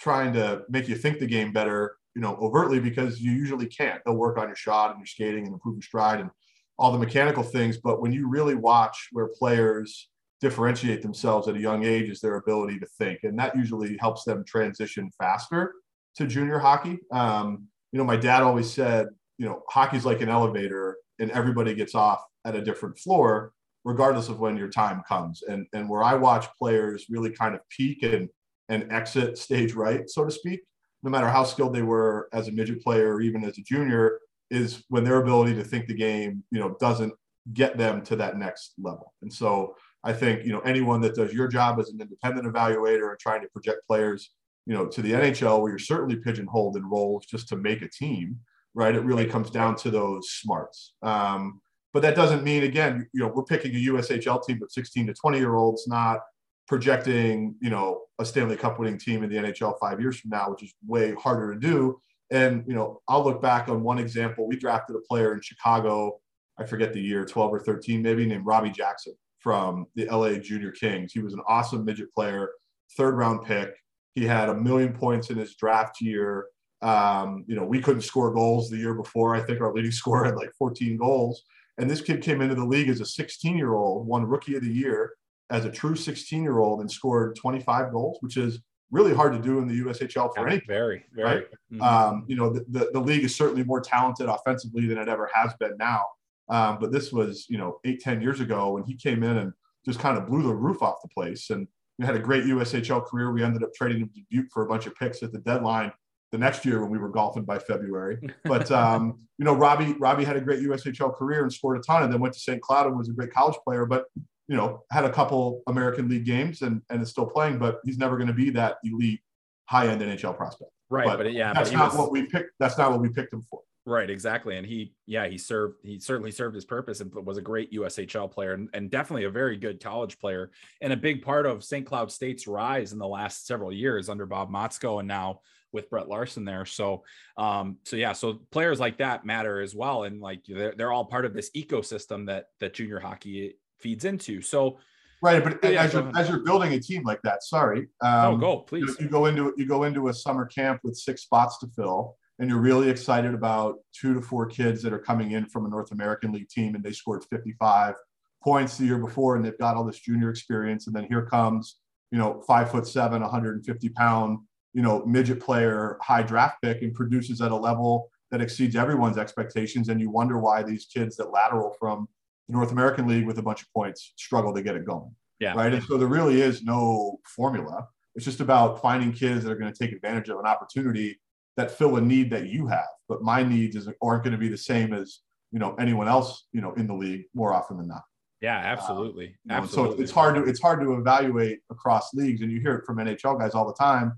trying to make you think the game better, you know, overtly because you usually can't. They'll work on your shot and your skating and improve your stride and all the mechanical things. But when you really watch where players differentiate themselves at a young age is their ability to think. And that usually helps them transition faster to junior hockey. Um, you know, my dad always said, you know, hockey's like an elevator and everybody gets off at a different floor, regardless of when your time comes. And, and where I watch players really kind of peak and, and exit stage right, so to speak, no matter how skilled they were as a midget player or even as a junior, is when their ability to think the game, you know, doesn't get them to that next level. And so I think, you know, anyone that does your job as an independent evaluator and trying to project players, you know, to the NHL where you're certainly pigeonholed in roles just to make a team, right? It really comes down to those smarts. Um, but that doesn't mean, again, you know, we're picking a USHL team of 16 to 20 year olds, not projecting, you know, a Stanley Cup winning team in the NHL five years from now, which is way harder to do. And, you know, I'll look back on one example. We drafted a player in Chicago, I forget the year, 12 or 13, maybe, named Robby Jackson from the LA Junior Kings. He was an awesome midget player, third round pick. He had a million points in his draft year. Um, you know, we couldn't score goals the year before. I think our leading (laughs) scorer had like 14 goals. And this kid came into the league as a 16 year old, won rookie of the year as a true 16 year old and scored 25 goals, which is really hard to do in the USHL for any very, very. Right? Mm-hmm. Um, you know, the, the, the, league is certainly more talented offensively than it ever has been now. Um, but this was, you know, eight, 10 years ago when he came in and just kind of blew the roof off the place. And we had a great USHL career. We ended up trading him to Duke for a bunch of picks at the deadline the next year when we were golfing by February. (laughs) But um, you know, Robby Robby had a great USHL career and scored a ton, and then went to St. Cloud and was a great college player. But you know, had a couple American League games and and is still playing. But he's never going to be that elite high end NHL prospect. Right, but, but yeah, that's but not was... what we picked. That's not what we picked him for. Right, exactly. And he, yeah, he served, he certainly served his purpose and was a great USHL player and, and definitely a very good college player and a big part of St. Cloud State's rise in the last several years under Bob Motzko and now with Brett Larson there. So, um, so yeah, so players like that matter as well. And like they're, they're all part of this ecosystem that, that junior hockey feeds into. So, Right, but yeah, as you're as you're building a team like that, sorry. Um, oh, go please. You, you, go into you go into a summer camp with six spots to fill, and you're really excited about two to four kids that are coming in from a North American League team, and they scored 55 points the year before, and they've got all this junior experience, and then here comes you know five foot seven, 150 pound you know midget player, high draft pick, and produces at a level that exceeds everyone's expectations, and you wonder why these kids that lateral from the North American League with a bunch of points struggle to get it going. Yeah. Right. And so there really is no formula. It's just about finding kids that are going to take advantage of an opportunity that fill a need that you have. But my needs is, aren't going to be the same as you know anyone else you know in the league more often than not. Yeah, absolutely. Um, absolutely. So it's hard to it's hard to evaluate across leagues, and you hear it from NHL guys all the time.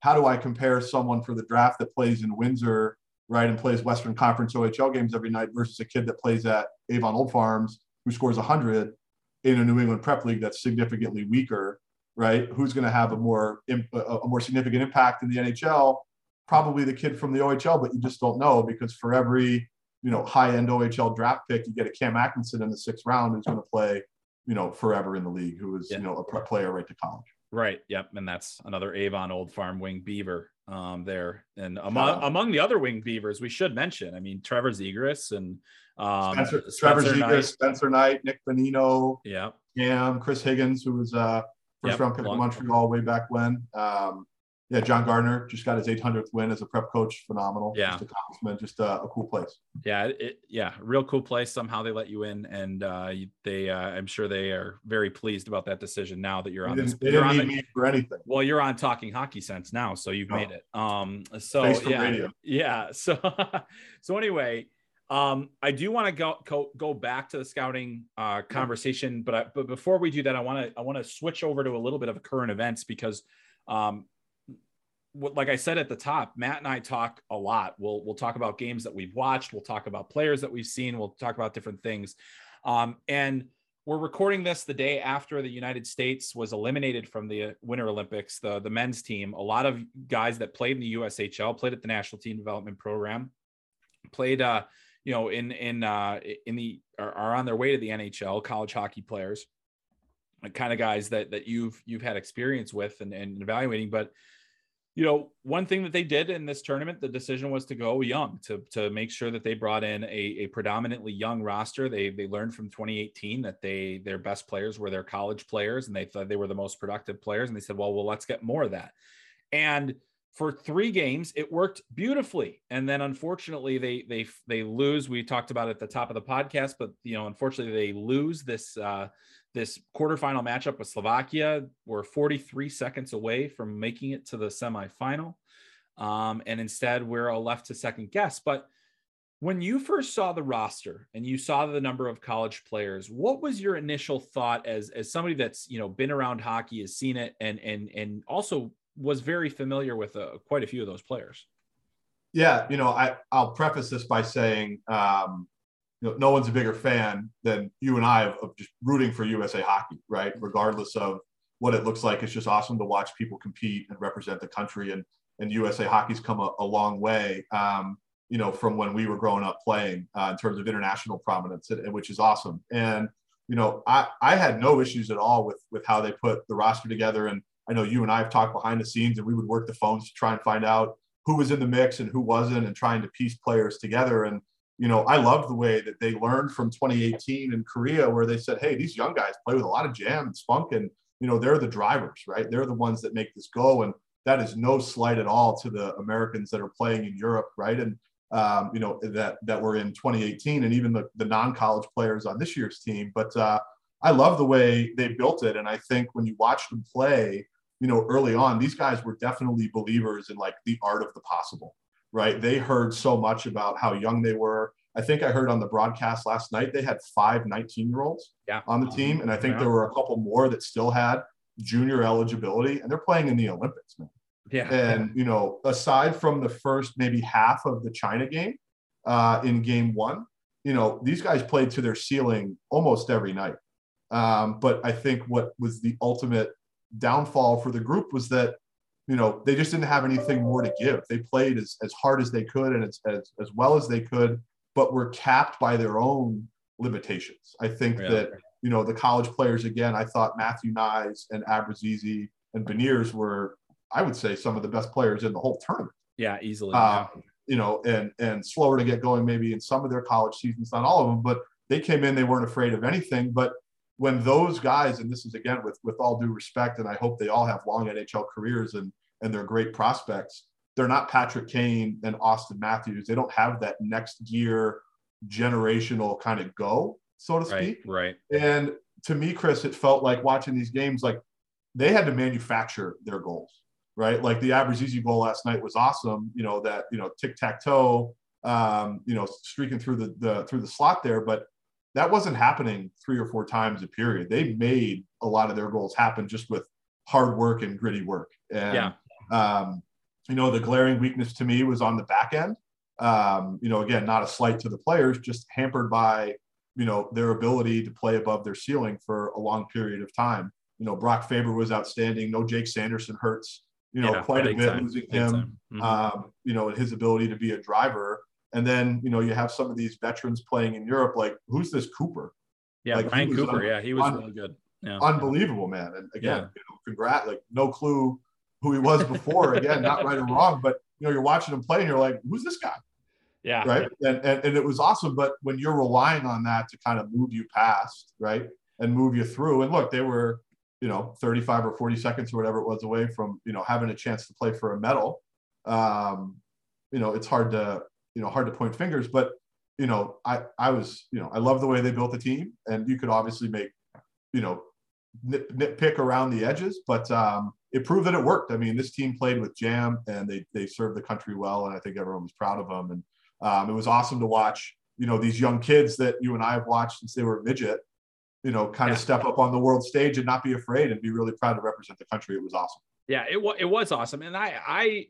How do I compare someone for the draft that plays in Windsor right, and plays Western Conference OHL games every night versus a kid that plays at Avon Old Farms who scores 100 in a New England Prep League that's significantly weaker, right? Who's going to have a more a more significant impact in the NHL? Probably the kid from the OHL, but you just don't know because for every you know high-end OHL draft pick, you get a Cam Atkinson in the sixth round who's going to play you know forever in the league, who is yeah. you know a player right to college. Right. Yep. And that's another Avon Old Farm Wing Beaver um, there. And among among the other Wing Beavers, we should mention. I mean, Trevor Zegras and um, Spencer, Spencer Trevor Zegras, Knight. Spencer Knight, Nick Bonino. yeah, Cam, Chris Higgins, who was uh, first yep. round pick of Montreal way back when. Um, yeah, John Gardner just got his 800th win as a prep coach. Phenomenal. Yeah. Just accomplishment. Just uh, a cool place. Yeah. It, yeah. Real cool place. Somehow they let you in and uh, they, uh, I'm sure they are very pleased about that decision now that you're on they this. They didn't need the, me for anything. Well, you're on talking hockey sense now. So you've made it. Um, so yeah, radio. yeah. So, (laughs) so anyway, um, I do want to go, go, go back to the scouting uh, conversation, but I, but before we do that, I want to I want to switch over to a little bit of current events because um, like I said at the top, Matt and I talk a lot. We'll we'll talk about games that we've watched. We'll talk about players that we've seen. We'll talk about different things. Um, and we're recording this the day after the United States was eliminated from the Winter Olympics, the the men's team. A lot of guys that played in the USHL played at the National Team Development Program, played uh, you know, in in uh, in the are, are on their way to the NHL, college hockey players, kind of guys that that you've you've had experience with and, and evaluating. But you know, one thing that they did in this tournament, the decision was to go young to to make sure that they brought in a, a predominantly young roster. They they learned from 2018 that they their best players were their college players, and they thought they were the most productive players. And they said, well, well, let's get more of that. And for three games, it worked beautifully. And then unfortunately, they they they lose. We talked about it at the top of the podcast, but you know, unfortunately, they lose this uh, this quarterfinal matchup with Slovakia. We're 43 seconds away from making it to the semifinal. Um, and instead, we're left to second guess. But when you first saw the roster and you saw the number of college players, what was your initial thought as as somebody that's you know been around hockey, has seen it, and and and also was very familiar with uh, quite a few of those players? Yeah, you know, I I'll preface this by saying um, you know, no one's a bigger fan than you and I of, of just rooting for USA hockey, right? Regardless of what it looks like, it's just awesome to watch people compete and represent the country. And and USA hockey's come a, a long way, um, you know, from when we were growing up playing uh, in terms of international prominence, which is awesome. And you know, I I had no issues at all with with how they put the roster together. And I know you and I have talked behind the scenes, and we would work the phones to try and find out who was in the mix and who wasn't, and trying to piece players together. And you know, I love the way that they learned from 2018 in Korea, where they said, hey, these young guys play with a lot of jam and spunk, and, you know, they're the drivers, right? They're the ones that make this go. And that is no slight at all to the Americans that are playing in Europe, right? And, um, you know, that, that were in 2018 and even the, the non college players on this year's team. But uh, I love the way they built it. And I think when you watch them play, you know, early on, these guys were definitely believers in like the art of the possible right? They heard so much about how young they were. I think I heard on the broadcast last night they had five 19 year olds yeah. on the team. And I think yeah. there were a couple more that still had junior eligibility and they're playing in the Olympics, man. Yeah. And, you know, aside from the first maybe half of the China game uh, in game one, you know, these guys played to their ceiling almost every night. Um, but I think what was the ultimate downfall for the group was that you know, they just didn't have anything more to give. They played as, as hard as they could and as, as, as well as they could, but were capped by their own limitations. I think yeah. that, you know, the college players, again, I thought Matthew Knies and Abruzzese and Beniers were, I would say, some of the best players in the whole tournament. Yeah, easily. Uh, yeah. You know, and and slower to get going maybe in some of their college seasons, not all of them, but they came in, they weren't afraid of anything. But when those guys, and this is again with with all due respect, and I hope they all have long NHL careers and and they're great prospects. They're not Patrick Kane and Austin Matthews. They don't have that next gear generational kind of go, so to speak. Right. right. And to me, Chris, it felt like watching these games like they had to manufacture their goals, right? Like the Abruzzese goal last night was awesome. You know that you know tic tac toe, um, you know streaking through the, the through the slot there, but that wasn't happening three or four times a period. They made a lot of their goals happen just with hard work and gritty work. And, yeah. um, you know, the glaring weakness to me was on the back end. Um, you know, again, not a slight to the players, just hampered by, you know, their ability to play above their ceiling for a long period of time. You know, Brock Faber was outstanding. No Jake Sanderson hurts, you know, yeah, quite a bit time. losing big him, mm-hmm. um, you know, his ability to be a driver. And then, you know, you have some of these veterans playing in Europe, like who's this Cooper? Yeah, like, Brian Cooper. Un- yeah, he was un- really good. Yeah. Unbelievable, man. And again, yeah. you know, congrats, like no clue who he was before. (laughs) again, not right or wrong, but you know, you're watching him play and you're like, who's this guy? Yeah. Right. And, and, and it was awesome. But when you're relying on that to kind of move you past, right, and move you through, and look, they were, you know, 35 or 40 seconds or whatever it was away from, you know, having a chance to play for a medal. Um, you know, it's hard to, you know, hard to point fingers, but you know, I I was, you know, I love the way they built the team, and you could obviously make, you know, nit, nitpick around the edges, but um, it proved that it worked. I mean, this team played with jam, and they they served the country well, and I think everyone was proud of them. And um, it was awesome to watch, you know, these young kids that you and I have watched since they were midget, you know, kind yeah. of step up on the world stage and not be afraid and be really proud to represent the country. It was awesome. Yeah, it was it was awesome, and I I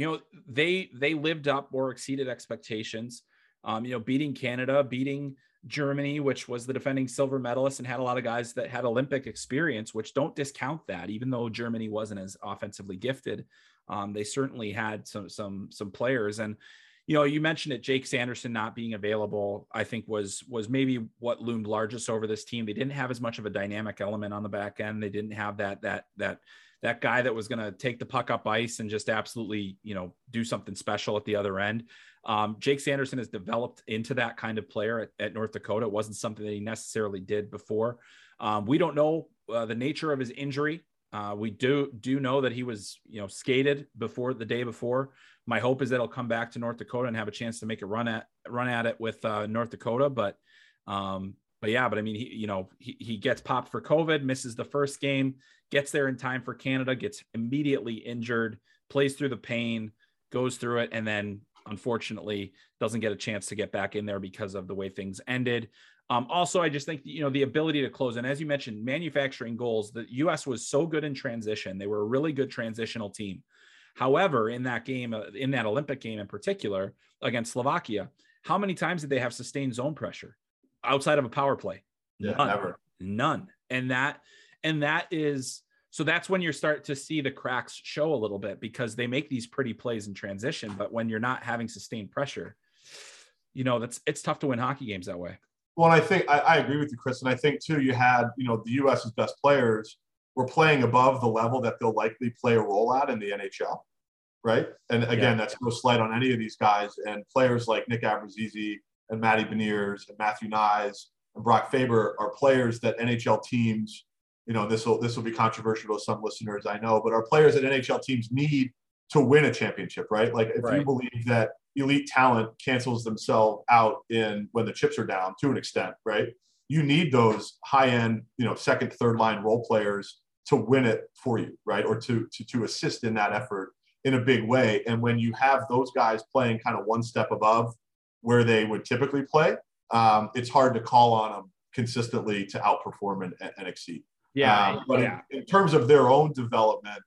you know they they lived up or exceeded expectations um, you know beating canada beating germany which was the defending silver medalist and had a lot of guys that had olympic experience which don't discount that even though germany wasn't as offensively gifted um, they certainly had some some some players and you know, you mentioned it, Jake Sanderson not being available, I think was was maybe what loomed largest over this team. They didn't have as much of a dynamic element on the back end. They didn't have that that that that guy that was going to take the puck up ice and just absolutely, you know, do something special at the other end. Um, Jake Sanderson has developed into that kind of player at, at, North Dakota. It wasn't something that he necessarily did before. Um, we don't know uh, the nature of his injury. Uh, we do do know that he was, you know, skated before the day before my hope is that he'll come back to North Dakota and have a chance to make a run at run at it with uh, North Dakota. But um, but yeah, but I mean, he you know he, he gets popped for COVID, misses the first game, gets there in time for Canada, gets immediately injured, plays through the pain, goes through it, and then unfortunately doesn't get a chance to get back in there because of the way things ended. Um, also, I just think you know the ability to close, and as you mentioned, manufacturing goals. The U.S. was so good in transition; they were a really good transitional team. However, in that game, uh, in that Olympic game in particular against Slovakia, how many times did they have sustained zone pressure outside of a power play? Yeah, None. never. None. And that and that is so that's when you start to see the cracks show a little bit because they make these pretty plays in transition, but when you're not having sustained pressure, you know that's it's tough to win hockey games that way. Well, I think I, I agree with you, Chris, and I think too you had you know the U.S.'s best players were playing above the level that they'll likely play a role at in the NHL, right? And again, yeah. that's no slight on any of these guys. And players like Nick Abruzzese and Matty Beniers and Matthew Knies and Brock Faber are players that NHL teams, you know, this will this will be controversial to some listeners, I know, but our players at NHL teams need to win a championship, right? Like if right. you believe that elite talent cancels themselves out in when the chips are down to an extent, right? you need those high end, you know, second, third line role players to win it for you, right? Or to, to, to assist in that effort in a big way. And when you have those guys playing kind of one step above where they would typically play, um, it's hard to call on them consistently to outperform and, and exceed. Yeah. Um, but yeah. In, in terms of their own development,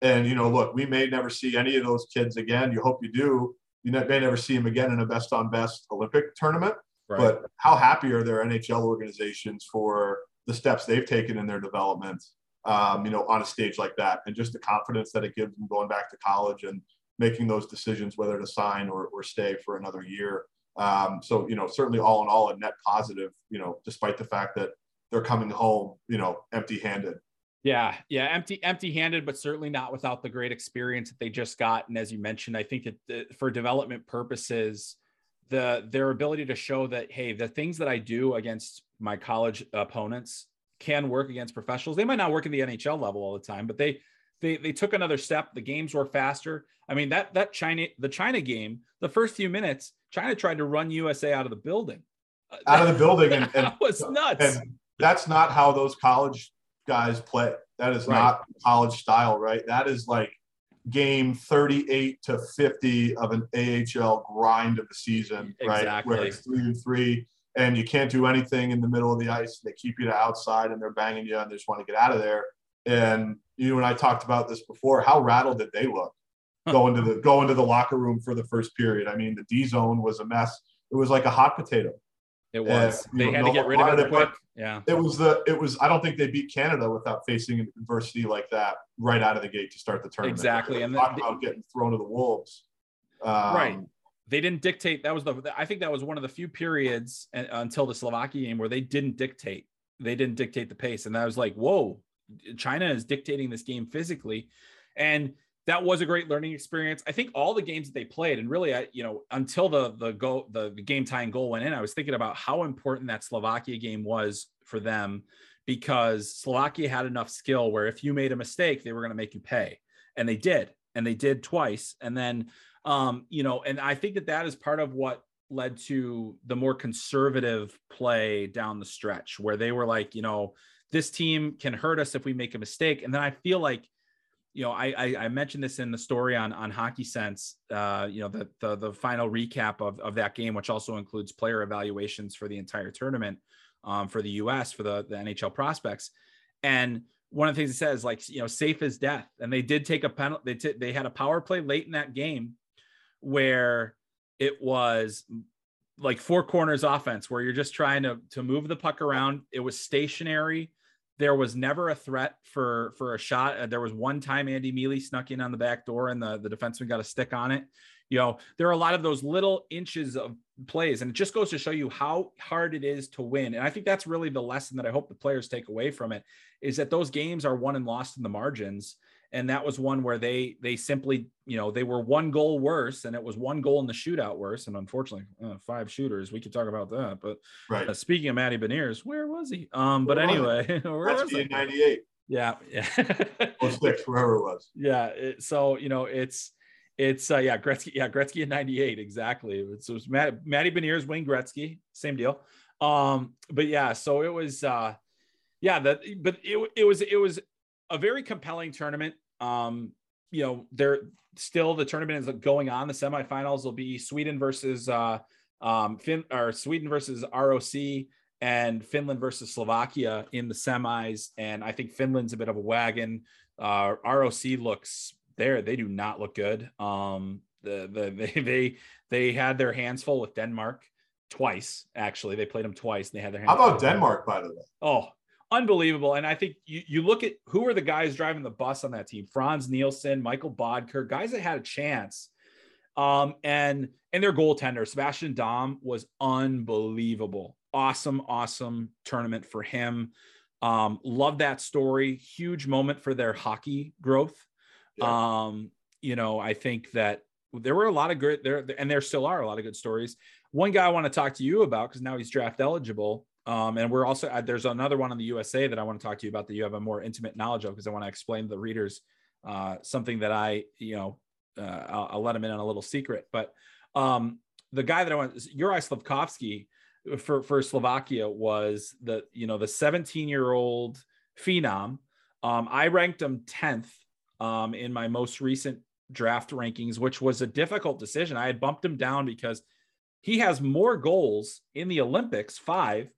and you know, look, we may never see any of those kids again. You hope you do. You may never see them again in a best on best Olympic tournament. Right. But how happy are their NHL organizations for the steps they've taken in their development, um, you know, on a stage like that, and just the confidence that it gives them going back to college and making those decisions whether to sign or, or stay for another year. Um, so, you know, certainly all in all, a net positive, you know, despite the fact that they're coming home, you know, empty handed. Yeah, yeah, empty empty handed, but certainly not without the great experience that they just got. And as you mentioned, I think that the, for development purposes, the their ability to show that hey, the things that I do against my college opponents can work against professionals. They might not work at the NHL level all the time, but they they they took another step. The games were faster. I mean that that China the China game, the first few minutes, China tried to run USA out of the building. Out of the building, and, and (laughs) that was nuts. And that's not how those college guys play. That is right. not college style, right? That is like game 38 to 50 of an AHL grind of the season, right? Exactly. Where it's three and three, and you can't do anything in the middle of the ice. They keep you to outside and they're banging you and they just want to get out of there. And you and I talked about this before. How rattled did they look going to the going to the locker room for the first period? I mean, the D zone was a mess. It was like a hot potato. It was. And, they know, had to get rid of it quick. Yeah. It was the. It was. I don't think they beat Canada without facing adversity like that right out of the gate to start the tournament. Exactly. And talk about getting thrown to the wolves. Um, right. They didn't dictate. That was the. I think that was one of the few periods uh, until the Slovakia game where they didn't dictate. They didn't dictate the pace, and I was like, whoa, China is dictating this game physically, and that was a great learning experience. I think all the games that they played, and really, I you know until the the goal the, game tying goal went in, I was thinking about how important that Slovakia game was for them because Slovakia had enough skill where if you made a mistake, they were going to make you pay, and they did, and they did twice, and then um, you know, and I think that that is part of what led to the more conservative play down the stretch where they were like, you know, this team can hurt us if we make a mistake, and then I feel like you know, I, I, I mentioned this in the story on on Hockey Sense. Uh, you know, the, the the final recap of of that game, which also includes player evaluations for the entire tournament um, for the U.S. for the the NHL prospects. And one of the things it says, like you know, safe as death. And they did take a penalty. They t- they had a power play late in that game where it was like four corners offense, where you're just trying to to move the puck around. It was stationary there was never a threat for for a shot. Uh, there was one time Andy Miele snuck in on the back door and the, the defenseman got a stick on it. You know, there are a lot of those little inches of plays, and it just goes to show you how hard it is to win. And I think that's really the lesson that I hope the players take away from it is that those games are won and lost in the margins. And that was one where they they simply, you know, they were one goal worse, and it was one goal in the shootout worse. And unfortunately, uh, five shooters. We could talk about that. But right. Uh, speaking of Matty Beniers, where was he? Um, but anyway, where was he? (laughs) Ninety eight. Yeah, yeah. (laughs) or six, wherever it was. Yeah. It, so you know, it's it's uh, yeah, Gretzky, yeah, Gretzky in '98, exactly. So it was Matt, Matty Beniers, Wayne Gretzky, same deal. Um, but yeah, so it was uh, yeah, that but it it was it was a very compelling tournament. Um, you know, there still the tournament is going on. The semifinals will be Sweden versus uh, um, fin or Sweden versus ROC and Finland versus Slovakia in the semis. And I think Finland's a bit of a wagon. Uh, ROC looks there they do not look good. Um, the the (laughs) they they they had their hands full with Denmark twice. Actually, they played them twice. And they had their hands. How about Denmark, by the way? Oh, unbelievable! And I think you you look at who are the guys driving the bus on that team: Frans Nielsen, Michael Bodker, guys that had a chance. Um, and and their goaltender Sebastian Dahm was unbelievable. Awesome, awesome tournament for him. Um, love that story. Huge moment for their hockey growth. Yeah. Um, you know, I think that there were a lot of good there, and there still are a lot of good stories. One guy I want to talk to you about because now he's draft eligible. Um, and we're also uh, there's another one on the USA that I want to talk to you about that you have a more intimate knowledge of because I want to explain to the readers uh, something that I, you know, uh, I'll, I'll, let them in on a little secret. But um, the guy that I want, Juraj Slafkovsky for for Slovakia was the you know the 17 year old phenom. Um, I ranked him 10th um, in my most recent draft rankings, which was a difficult decision. I had bumped him down because he has more goals in the Olympics, five,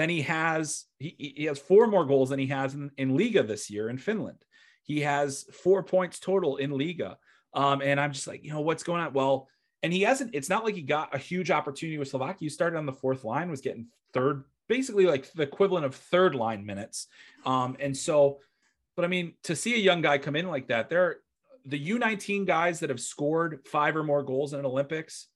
than he has. He, he has four more goals than he has in, in Liiga this year in Finland. He has four points total in Liiga. Um, and I'm just like, you know, what's going on? Well, and he hasn't, it's not like he got a huge opportunity with Slovakia. He started on the fourth line, was getting third, basically like the equivalent of third line minutes. Um, and so but I mean, to see a young guy come in like that, there are the U19 guys that have scored five or more goals in an Olympics,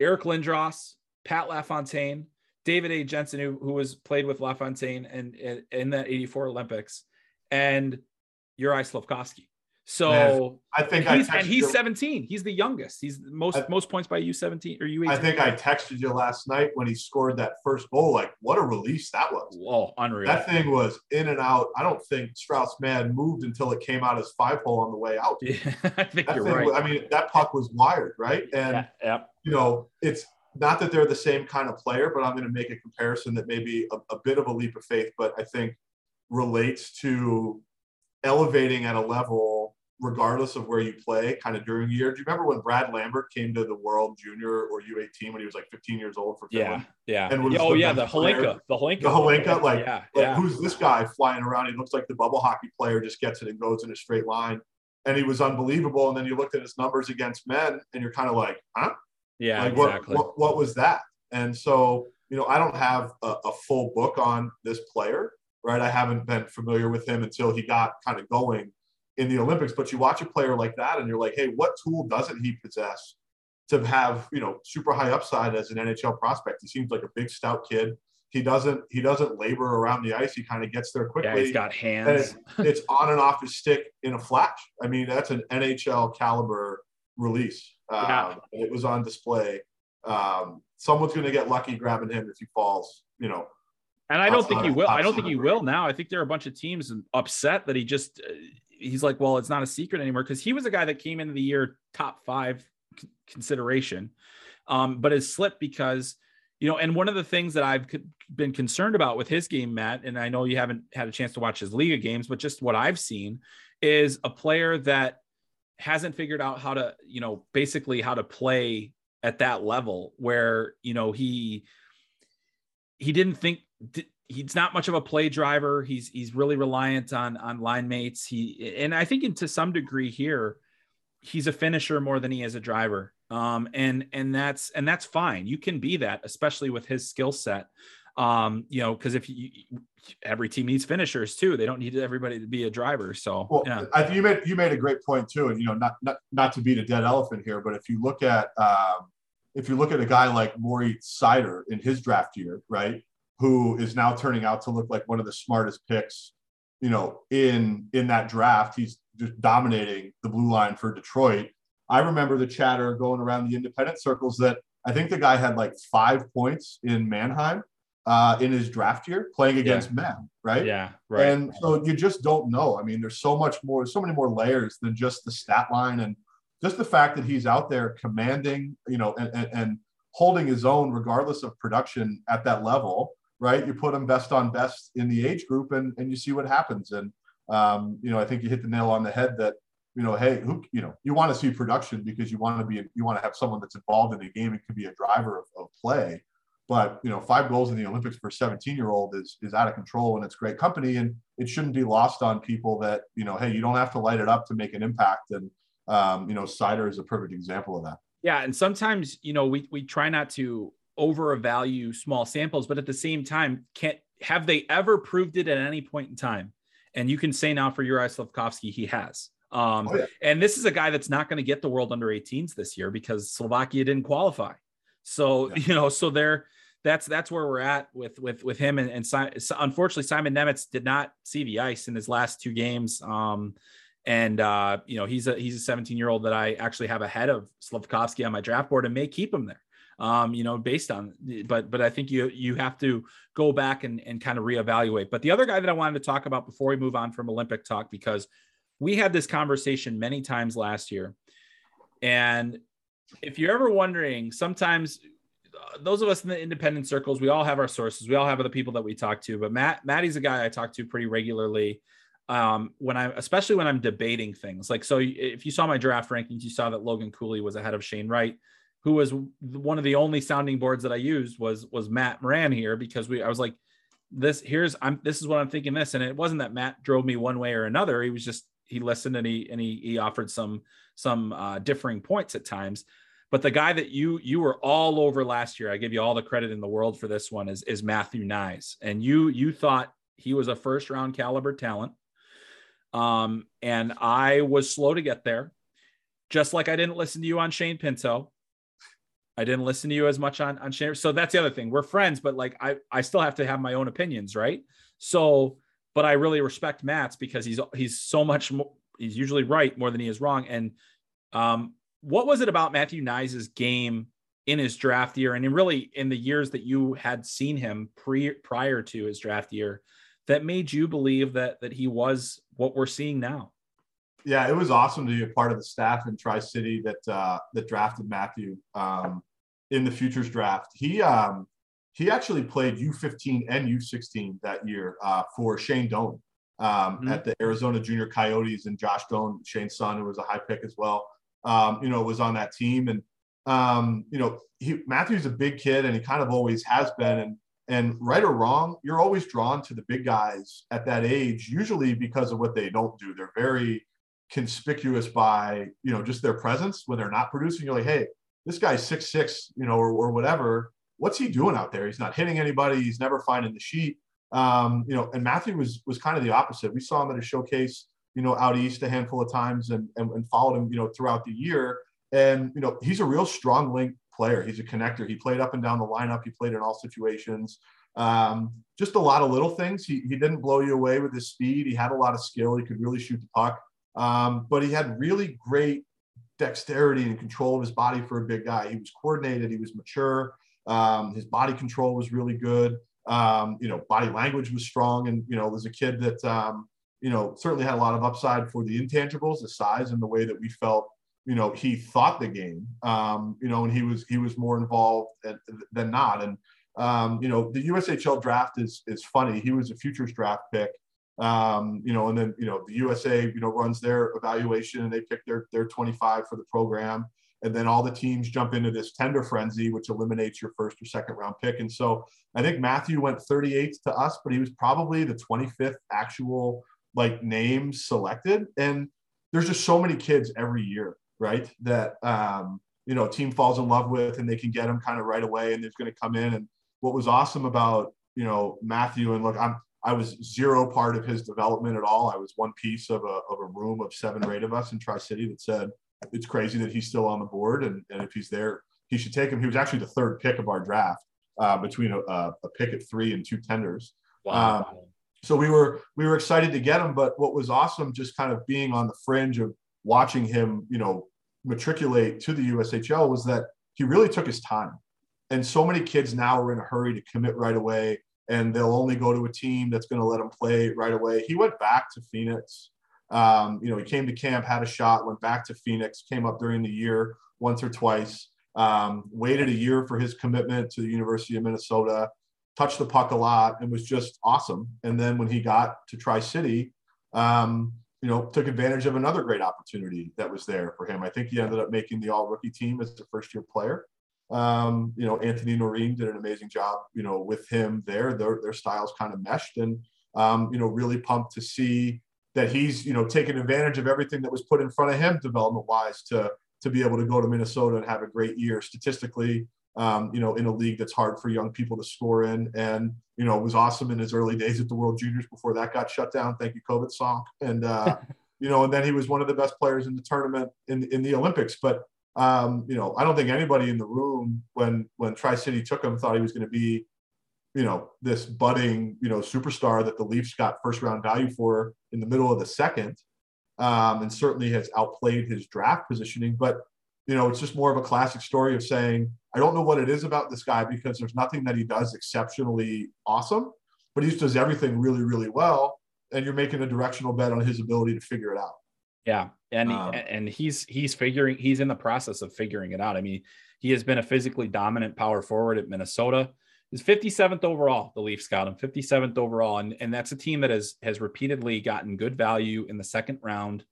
Eric Lindros, Pat LaFontaine, David A. Jensen, who, who was played with LaFontaine and in that 84 Olympics, and Juraj Slafkovsky. So Man, I think he's, I and he's 17. He's the youngest. He's most I, most points by U17 or U18. I think I texted you last night when he scored that first goal. Like, what a release that was! Oh, unreal. That thing was in and out. I don't think Strauss Mann moved until it came out as five hole on the way out. Yeah, (laughs) I think that you're right. I mean, that puck was wired, right? And yeah, yeah. you know, it's not that they're the same kind of player, but I'm going to make a comparison that may be a, a bit of a leap of faith, but I think relates to elevating at a level regardless of where you play kind of during the year. Do you remember when Brad Lambert came to the World Junior or U18 when he was like 15 years old for Finland? Yeah, yeah. And was oh, yeah, the Hlinka. The Hlinka. The Hlinka. Like, yeah, like who's this guy flying around? He looks like the bubble hockey player, just gets it and goes in a straight line. And he was unbelievable. And then you looked at his numbers against men and you're kind of like, huh? Yeah, like, exactly. What, what, what, was that? And so, you know, I don't have a, a full book on this player, right? I haven't been familiar with him until he got kind of going in the Olympics. But you watch a player like that and you're like, hey, what tool doesn't he possess to have, you know, super high upside as an NHL prospect? He seems like a big, stout kid. He doesn't he doesn't labor around the ice. He kind of gets there quickly. Yeah, he's got hands. And it's, it's on and off his stick in a flash. I mean, that's an NHL caliber release. Yeah. Um, it was on display. Um, someone's going to get lucky grabbing him if he falls, you know, and I don't think he will. I don't think he will now. I think there are a bunch of teams upset that he just he's like, well, it's not a secret anymore because he was a guy that came into the year top five c- consideration, um, but has slipped because you know. And one of the things that I've been concerned about with his game, Matt, and I know you haven't had a chance to watch his Liiga games, but just what I've seen is a player that hasn't figured out how to, you know, basically how to play at that level where you know he he didn't think he's not much of a play driver. He's he's really reliant on on line mates. He and I think in, to some degree here, he's a finisher more than he is a driver. Um, and and that's and that's fine. You can be that, especially with his skill set. Um, you know, because if you every team needs finishers too, they don't need everybody to be a driver. So well, yeah. I think you made you made a great point too, and you know, not not not to beat a dead elephant here, but if you look at um, if you look at a guy like Moritz Seider in his draft year, right, who is now turning out to look like one of the smartest picks, you know, in in that draft, he's just dominating the blue line for Detroit. I remember the chatter going around the independent circles that I think the guy had like five points in Mannheim uh, in his draft year playing against yeah. men, right? Yeah, right. And so you just don't know. I mean, there's so much more, so many more layers than just the stat line and just the fact that he's out there commanding, you know, and, and, and holding his own regardless of production at that level, right? You put him best on best in the age group and, and you see what happens. And, um, you know, I think you hit the nail on the head that, you know, hey, who, you know, you want to see production because you want to be, you want to have someone that's involved in the game and could be a driver of, of play but you know, five goals in the Olympics for a 17 year old is is out of control and it's great company. And it shouldn't be lost on people that, you know, hey, you don't have to light it up to make an impact. And um, you know, cider is a perfect example of that. Yeah. And sometimes, you know, we we try not to overvalue small samples, but at the same time, can't have they ever proved it at any point in time? And you can say now for Uri Slafkovsky, he has. Um, oh, yeah. And this is a guy that's not going to get the world under 18s this year because Slovakia didn't qualify. So, yeah. (laughs) you know, so they're, that's that's where we're at with with with him and, and unfortunately Simon Nemec did not see the ice in his last two games. Um, and uh, you know he's a he's a 17 year old that I actually have ahead of Slafkovsky on my draft board and may keep him there. Um, you know, based on but but I think you you have to go back and and kind of reevaluate. But the other guy that I wanted to talk about before we move on from Olympic talk because we had this conversation many times last year, and if you're ever wondering, sometimes those of us in the independent circles, we all have our sources. We all have other people that we talk to. But Matt, Maddie's a guy I talk to pretty regularly. Um, when I, especially when I'm debating things, like so, if you saw my draft rankings, you saw that Logan Cooley was ahead of Shane Wright, who was one of the only sounding boards that I used was was Matt Moran here because we, I was like, this here's I'm this is what I'm thinking this, and it wasn't that Matt drove me one way or another. He was just he listened and he and he he offered some some uh, differing points at times. But the guy that you you were all over last year, I give you all the credit in the world for this one, is is Matthew Knies, and you you thought he was a first round caliber talent, um, and I was slow to get there, just like I didn't listen to you on Shane Pinto. I didn't listen to you as much on on Shane. So that's the other thing. We're friends, but like I I still have to have my own opinions, right? So, but I really respect Matt's because he's he's so much more. He's usually right more than he is wrong, and um, what was it about Matthew Knies' game in his draft year and in really in the years that you had seen him pre prior to his draft year that made you believe that that he was what we're seeing now? Yeah, it was awesome to be a part of the staff in Tri City that uh, that drafted Matthew um, in the futures draft. He um, he actually played U15 and U16 that year uh, for Shane Doan um, mm-hmm. at the Arizona Junior Coyotes, and Josh Doan, Shane's son, who was a high pick as well um, you know, was on that team. And, um, you know, he, Matthew's a big kid and he kind of always has been. And, and right or wrong, you're always drawn to the big guys at that age, usually because of what they don't do. They're very conspicuous by, you know, just their presence when they're not producing. You're like, hey, this guy's six six, you know, or, or whatever. What's he doing out there? He's not hitting anybody. He's never finding the sheet. Um, you know, and Matthew was was kind of the opposite. We saw him at a showcase you know, out east a handful of times and, and, and followed him, you know, throughout the year. And, you know, he's a real strong link player. He's a connector. He played up and down the lineup. He played in all situations. Um, just a lot of little things. He, he didn't blow you away with his speed. He had a lot of skill. He could really shoot the puck. Um, but he had really great dexterity and control of his body for a big guy. He was coordinated. He was mature. Um, his body control was really good. Um, you know, body language was strong. And, you know, was a kid that, um, you know, certainly had a lot of upside for the intangibles, the size and the way that we felt, you know, he thought the game, um, you know, and he was, he was more involved than not. And, um, you know, the USHL draft is, is funny. He was a futures draft pick, um, you know, and then, you know, the USA, you know, runs their evaluation and they pick their, their 25 for the program. And then all the teams jump into this tender frenzy, which eliminates your first or second round pick. And so I think Matthew went 38th to us, but he was probably the 25th actual like names selected. And there's just so many kids every year, right? That um, you know, team falls in love with and they can get them kind of right away and they're going to come in. And what was awesome about you know, Matthew and look, I'm I was zero part of his development at all. I was one piece of a of a room of seven or eight of us in Tri City that said it's crazy that he's still on the board, and, and if he's there, he should take him. He was actually the third pick of our draft uh, between a, a, pick at three and two tenders. Wow. Um, so we were we were excited to get him, but what was awesome, just kind of being on the fringe of watching him, you know, matriculate to the USHL, was that he really took his time. And so many kids now are in a hurry to commit right away, and they'll only go to a team that's going to let them play right away. He went back to Phoenix. Um, you know, he came to camp, had a shot, went back to Phoenix, came up during the year once or twice, um, waited a year for his commitment to the University of Minnesota, touched the puck a lot, and was just awesome. And then when he got to Tri City, um, you know, took advantage of another great opportunity that was there for him. I think he ended up making the all rookie team as a first year player. Um, you know, Anthony Noreen did an amazing job, you know, with him there. Their, their styles kind of meshed and, um, you know, really pumped to see that he's, you know, taking advantage of everything that was put in front of him development wise to, to be able to go to Minnesota and have a great year statistically, um, you know, in a league that's hard for young people to score in. And, you know, it was awesome in his early days at the World Juniors before that got shut down. Thank you, COVID song. And, uh, (laughs) you know, and then he was one of the best players in the tournament in, in the Olympics. But, um, you know, I don't think anybody in the room when, when Tri City took him thought he was going to be, you know, this budding, you know, superstar that the Leafs got first round value for in the middle of the second. Um, and certainly has outplayed his draft positioning. But you know, it's just more of a classic story of saying, I don't know what it is about this guy because there's nothing that he does exceptionally awesome, but he just does everything really, really well. And you're making a directional bet on his ability to figure it out. Yeah. And, um, and he's, he's figuring, he's in the process of figuring it out. I mean, he has been a physically dominant power forward at Minnesota. He's 57th overall, the Leafs got him 57th overall. And, and that's a team that has, has repeatedly gotten good value in the second round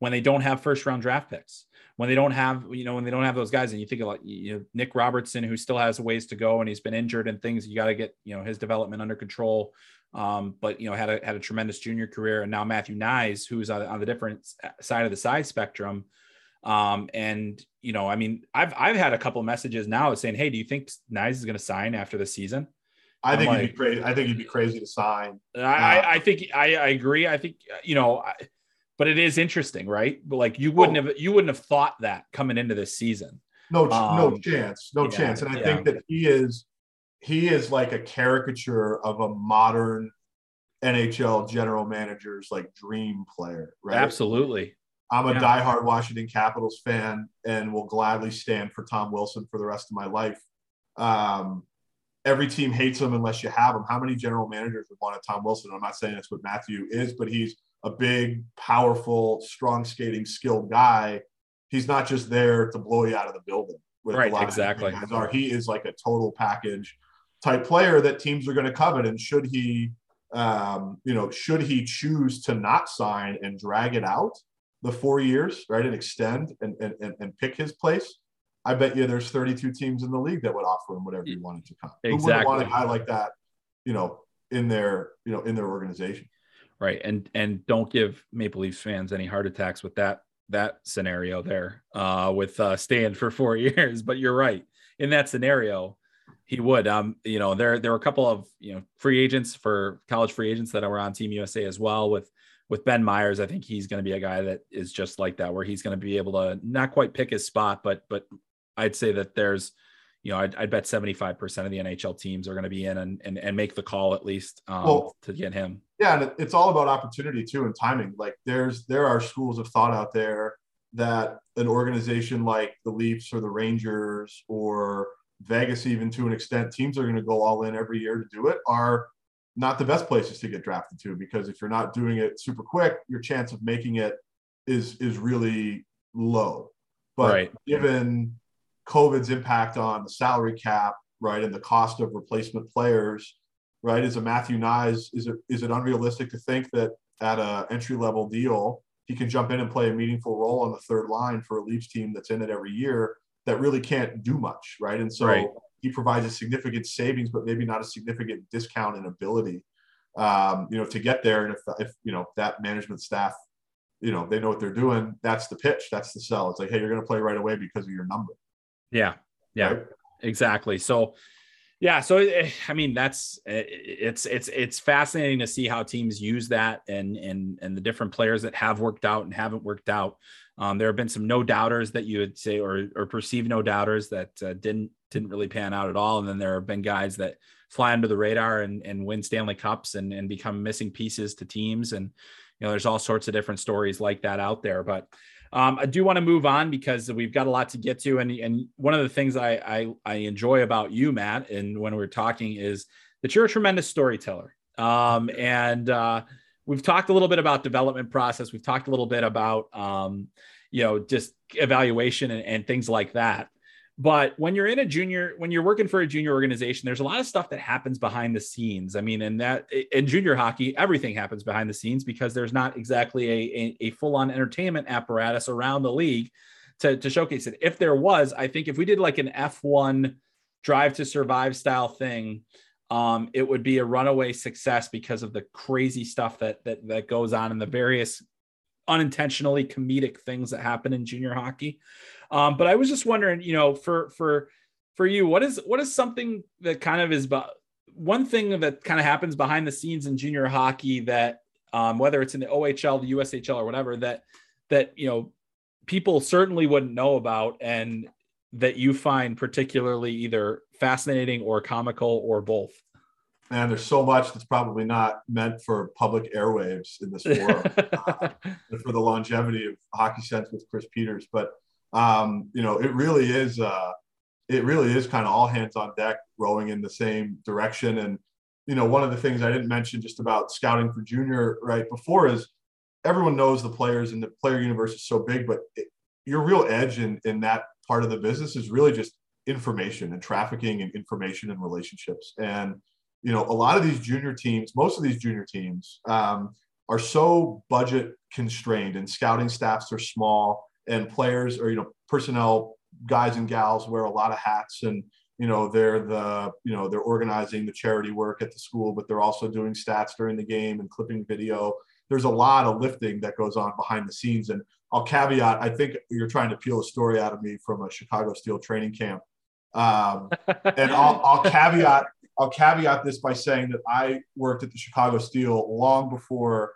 when they don't have first round draft picks when they don't have, you know, when they don't have those guys, and you think about you know, Nick Robertson, who still has ways to go and he's been injured and things, you got to get, you know, his development under control. Um, but you know, had a had a tremendous junior career, and now Matthew Knies, who's on, on the different side of the size spectrum. Um, and you know, I mean, I've I've had a couple messages now saying, "Hey, do you think Knies is going to sign after the season?" I think like, he'd be crazy. I think he'd be crazy to sign. I, I, I think I, I agree. I think you know. I, but it is interesting, right? But like you wouldn't oh. have you wouldn't have thought that coming into this season. No, um, no chance, no yeah, chance. And I yeah. think that he is he is like a caricature of a modern NHL general manager's like dream player, right? Absolutely. I'm a yeah. diehard Washington Capitals fan and will gladly stand for Tom Wilson for the rest of my life. Um, every team hates him unless you have him. How many general managers would want a Tom Wilson? I'm not saying that's what Matthew is, but he's a big, powerful, strong skating, skilled guy. He's not just there to blow you out of the building. right, exactly. Are. He is like a total package type player that teams are going to covet. And should he, um, you know, should he choose to not sign and drag it out the four years, right, and extend and and, and pick his place, I bet you there's 32 teams in the league that would offer him whatever he wanted to come. Exactly. Who wouldn't want a guy like that, you know, in their, you know, in their organization right? And and don't give maple leafs fans any heart attacks with that that scenario there uh with uh staying for four (laughs) years but you're right. In that scenario he would um you know there there were a couple of you know free agents for college free agents that were on team usa as well with with ben Meyers, i think he's going to be a guy that is just like that where he's going to be able to not quite pick his spot but but i'd say that there's you know, I'd, I'd bet 75% of the NHL teams are going to be in and, and, and make the call at least um, well, to get him. Yeah. And it's all about opportunity too and timing. Like there's, there are schools of thought out there that an organization like the Leafs or the Rangers or Vegas, even to an extent, teams are going to go all in every year to do it are not the best places to get drafted to because if you're not doing it super quick, your chance of making it is, is really low. But right. given COVID's impact on the salary cap, right, and the cost of replacement players, right? Is a Matthew Knies, is it is it unrealistic to think that at a entry level deal he can jump in and play a meaningful role on the third line for a Leafs team that's in it every year that really can't do much, right? And so right. he provides a significant savings, but maybe not a significant discount in ability, um, you know, to get there. And if if you know that management staff you know they know what they're doing that's the pitch that's the sell it's like hey you're going to play right away because of your number yeah. Yeah. Right? Exactly. So, Yeah, so eh, I mean that's eh, it's it's it's fascinating to see how teams use that and and and the different players that have worked out and haven't worked out. Um, there have been some no doubters that you would say or or perceived no doubters that uh, didn't didn't really pan out at all, and then there have been guys that fly under the radar and and win Stanley Cups and and become missing pieces to teams, and you know there's all sorts of different stories like that out there, but. Um, I do want to move on because we've got a lot to get to, and and one of the things I, I, I enjoy about you, Matt, and when we're talking is that you're a tremendous storyteller. Um, and uh, we've talked a little bit about development process. We've talked a little bit about um, you know just evaluation and, and things like that. But when you're in a junior, when you're working for a junior organization, there's a lot of stuff that happens behind the scenes. I mean, and that in junior hockey, everything happens behind the scenes because there's not exactly a, a, a full on entertainment apparatus around the league to, to showcase it. If there was, I think if we did like an F1 drive to survive style thing, um, it would be a runaway success because of the crazy stuff that that that goes on and the various unintentionally comedic things that happen in junior hockey. Um, but I was just wondering, you know, for for for you, what is what is something that kind of is one thing that kind of happens behind the scenes in junior hockey that um, whether it's in the OHL, the USHL, or whatever that that you know people certainly wouldn't know about and that you find particularly either fascinating or comical or both man, there's so much that's probably not meant for public airwaves in this forum (laughs) uh, for the longevity of Hockey Sense with Chris Peters. But um, you know, it really is. Uh, it really is kind of all hands on deck, rowing in the same direction. And you know, one of the things I didn't mention just about scouting for junior right before is everyone knows the players and the player universe is so big, but it, your real edge in in that part of the business is really just information and trafficking and information and relationships and you know, a lot of these junior teams, most of these junior teams um, are so budget constrained and scouting staffs are small and players or, you know, personnel guys and gals wear a lot of hats and, you know, they're the, you know, they're organizing the charity work at the school, but they're also doing stats during the game and clipping video. There's a lot of lifting that goes on behind the scenes. And I'll caveat, I think you're trying to peel a story out of me from a Chicago Steel training camp. Um, (laughs) and I'll, I'll caveat I'll caveat this by saying that I worked at the Chicago Steel long before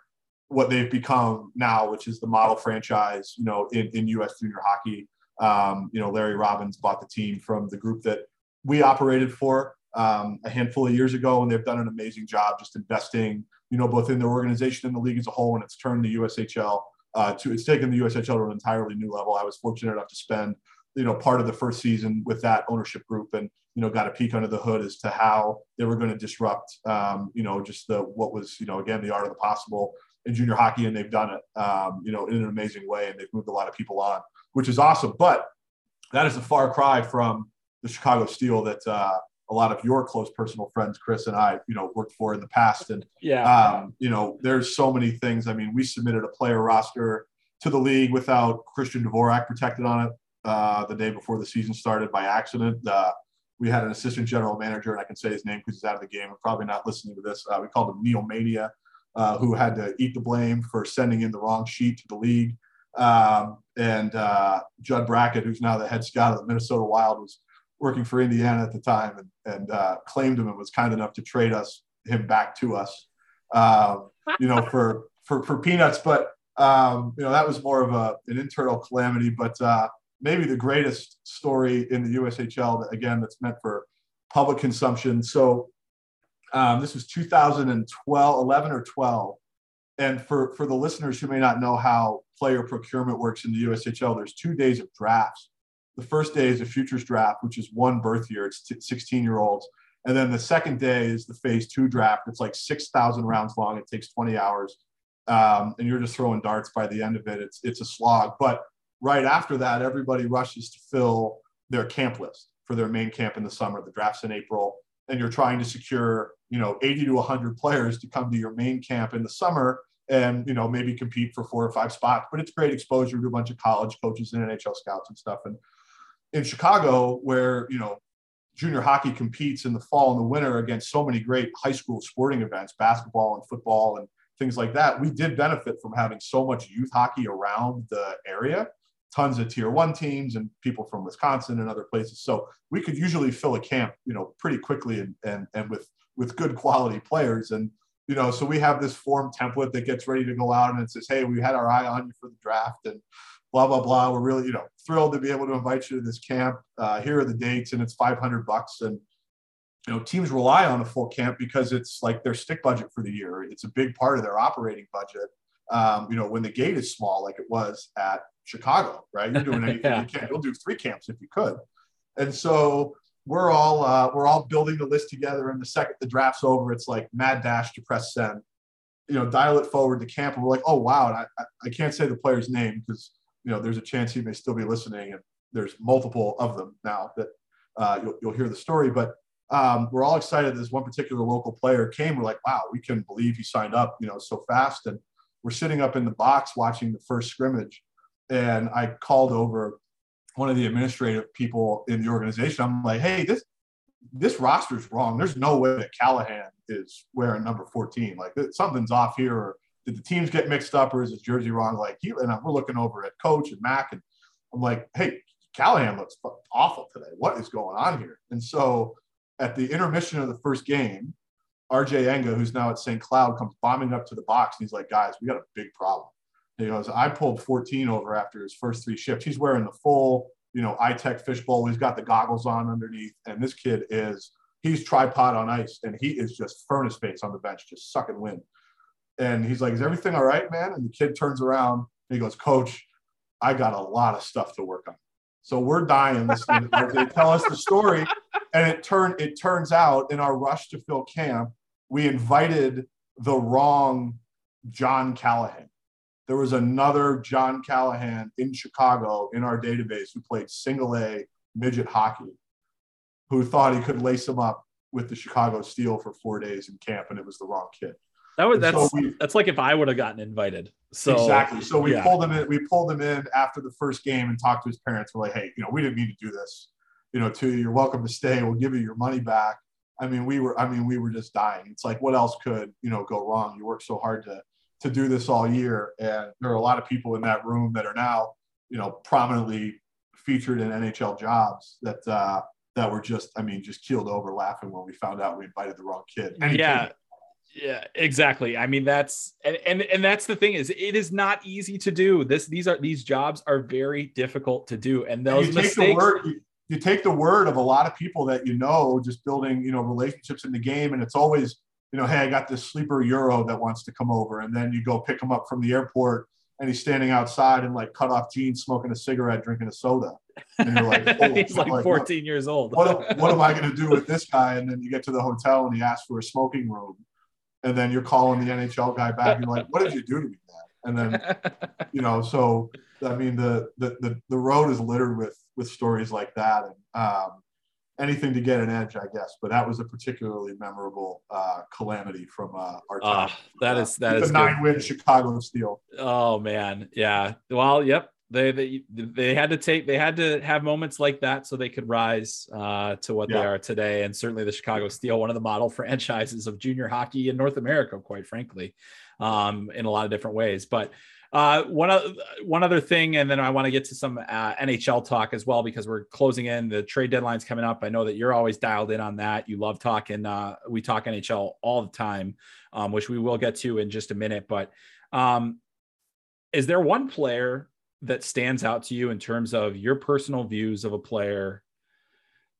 what they've become now, which is the model franchise, you know, in, in U.S. junior hockey. Um, you know, Larry Robbins bought the team from the group that we operated for um, a handful of years ago, and they've done an amazing job just investing, you know, both in their organization and the league as a whole. And it's turned the USHL uh, to, it's taken the USHL to an entirely new level. I was fortunate enough to spend, you know, part of the first season with that ownership group, and you know got a peek under the hood as to how they were going to disrupt um, you know just the what was you know again the art of the possible in junior hockey and they've done it um, you know in an amazing way and they've moved a lot of people on which is awesome. But that is a far cry from the chicago steel that uh, a lot of your close personal friends chris and i you know worked for in the past. And yeah. um, you know there's so many things. I mean we submitted a player roster to the league without christian dvorak protected on it uh, the day before the season started by accident. Uh, we had an assistant general manager, and I can say his name because he's out of the game. And probably not listening to this. Uh, we called him Neil Mania, uh, who had to eat the blame for sending in the wrong sheet to the league. Um, and uh, Judd Brackett, who's now the head scout of the Minnesota Wild, was working for Indiana at the time and, and uh, claimed him and was kind enough to trade us him back to us, um, you know, for, for, for peanuts. But, um, you know, that was more of a, an internal calamity. But, uh, maybe the greatest story in the USHL again that's meant for public consumption. So um, this was 2012, 11 or 12. And for, for the listeners who may not know how player procurement works in the USHL, there's two days of drafts. The first day is a futures draft, which is one birth year. It's 16 year olds. And then the second day is the phase two draft. It's like 6,000 rounds long. It takes 20 hours. Um, and you're just throwing darts by the end of it. It's, it's a slog. But right after that, everybody rushes to fill their camp list for their main camp in the summer. The draft's in April, and you're trying to secure, you know, 80 to 100 players to come to your main camp in the summer and, you know, maybe compete for four or five spots. But it's great exposure to a bunch of college coaches and NHL scouts and stuff. And in Chicago, where, you know, junior hockey competes in the fall and the winter against so many great high school sporting events, basketball and football and things like that, we did benefit from having so much youth hockey around the area tons of tier one teams and people from Wisconsin and other places. So we could usually fill a camp, you know, pretty quickly and and and with with good quality players. And you know, so we have this form template that gets ready to go out and it says, hey, we had our eye on you for the draft and blah blah blah. We're really you know thrilled to be able to invite you to this camp. Uh, here are the dates and it's 500 bucks and you know teams rely on a full camp because it's like their stick budget for the year. It's a big part of their operating budget. Um, you know, when the gate is small, like it was at Chicago, right? You're doing (laughs) anything yeah. you can. You'll do three camps if you could. And so we're all uh, we're all building the list together. And the second the draft's over, it's like mad dash to press send. You know, dial it forward to camp, and we're like, oh wow, I, I can't say the player's name because you know there's a chance he may still be listening, and there's multiple of them now that uh, you'll, you'll hear the story. But um, we're all excited. This one particular local player came. We're like, wow, we can't believe he signed up, you know, so fast. And we're sitting up in the box watching the first scrimmage, and I called over one of the administrative people in the organization. I'm like, hey, this this roster's wrong. There's no way that Callahan is wearing number 14. Like something's off here. Or did the teams get mixed up, or is his jersey wrong? Like he and we're looking over at coach and Mac, and I'm like, hey, Callahan looks awful today. What is going on here? And so at the intermission of the first game, RJ Enga, who's now at St. Cloud, comes bombing up to the box and he's like, guys, we got a big problem. He goes, I pulled 14 over after his first three shifts. He's wearing the full, you know, iTech fishbowl. He's got the goggles on underneath. And this kid is, he's tripod on ice and he is just furnace face on the bench, just sucking wind. And he's like, Is everything all right, man? And the kid turns around and he goes, Coach, I got a lot of stuff to work on. So we're dying they tell us the story. And it turned it turns out in our rush to fill camp, we invited the wrong John Callahan there was another John Callahan in Chicago in our database who played single A midget hockey, who thought he could lace him up with the Chicago Steel for four days in camp, and it was the wrong kid. That was that's so we, that's like if I would have gotten invited. So exactly. So we yeah. pulled him in. We pulled him in after the first game and talked to his parents. We're like, hey, you know, we didn't mean to do this. You know, to you're welcome to stay. We'll give you your money back. I mean, we were. I mean, we were just dying. It's like, what else could you know go wrong? You worked so hard to to do this all year. And there are a lot of people in that room that are now, you know, prominently featured in NHL jobs that uh, that were just, I mean, just keeled over laughing when we found out we invited the wrong kid. yeah. Yeah, exactly. I mean, that's and, and and that's the thing is it is not easy to do. This these are these jobs are very difficult to do. And those and you mistakes. Take the word, you, you take the word of a lot of people that you know, just building, you know, relationships in the game. And it's always you know, hey, I got this sleeper Euro that wants to come over, and then you go pick him up from the airport, and he's standing outside in like cut off jeans, smoking a cigarette, drinking a soda. And you're like, (laughs) oh, he's like, like 14 what, years old. what, what am I (laughs) going to do with this guy? And then you get to the hotel and he asks for a smoking room, and then you're calling the NHL guy back. You're like, what did you do to me, man? And then, (laughs) you know, so I mean, the the the, the road is littered with with stories like that, and um, anything to get an edge, I guess. But that was a particularly memorable uh, calamity from uh, our time. Uh, that is that is the nine win Chicago Steel. Oh man, yeah. Well, yep. They, they they had to take they had to have moments like that so they could rise uh, to what yeah. they are today and certainly the chicago steel one of the model (laughs) franchises of junior hockey in north america quite frankly um, in a lot of different ways but uh, one one other thing, and then I want to get to some uh, NHL talk as well because we're closing in. The trade deadline's coming up. I know that you're always dialed in on that. You love talking. Uh, we talk NHL all the time, um, which we will get to in just a minute. But um, is there one player that stands out to you in terms of your personal views of a player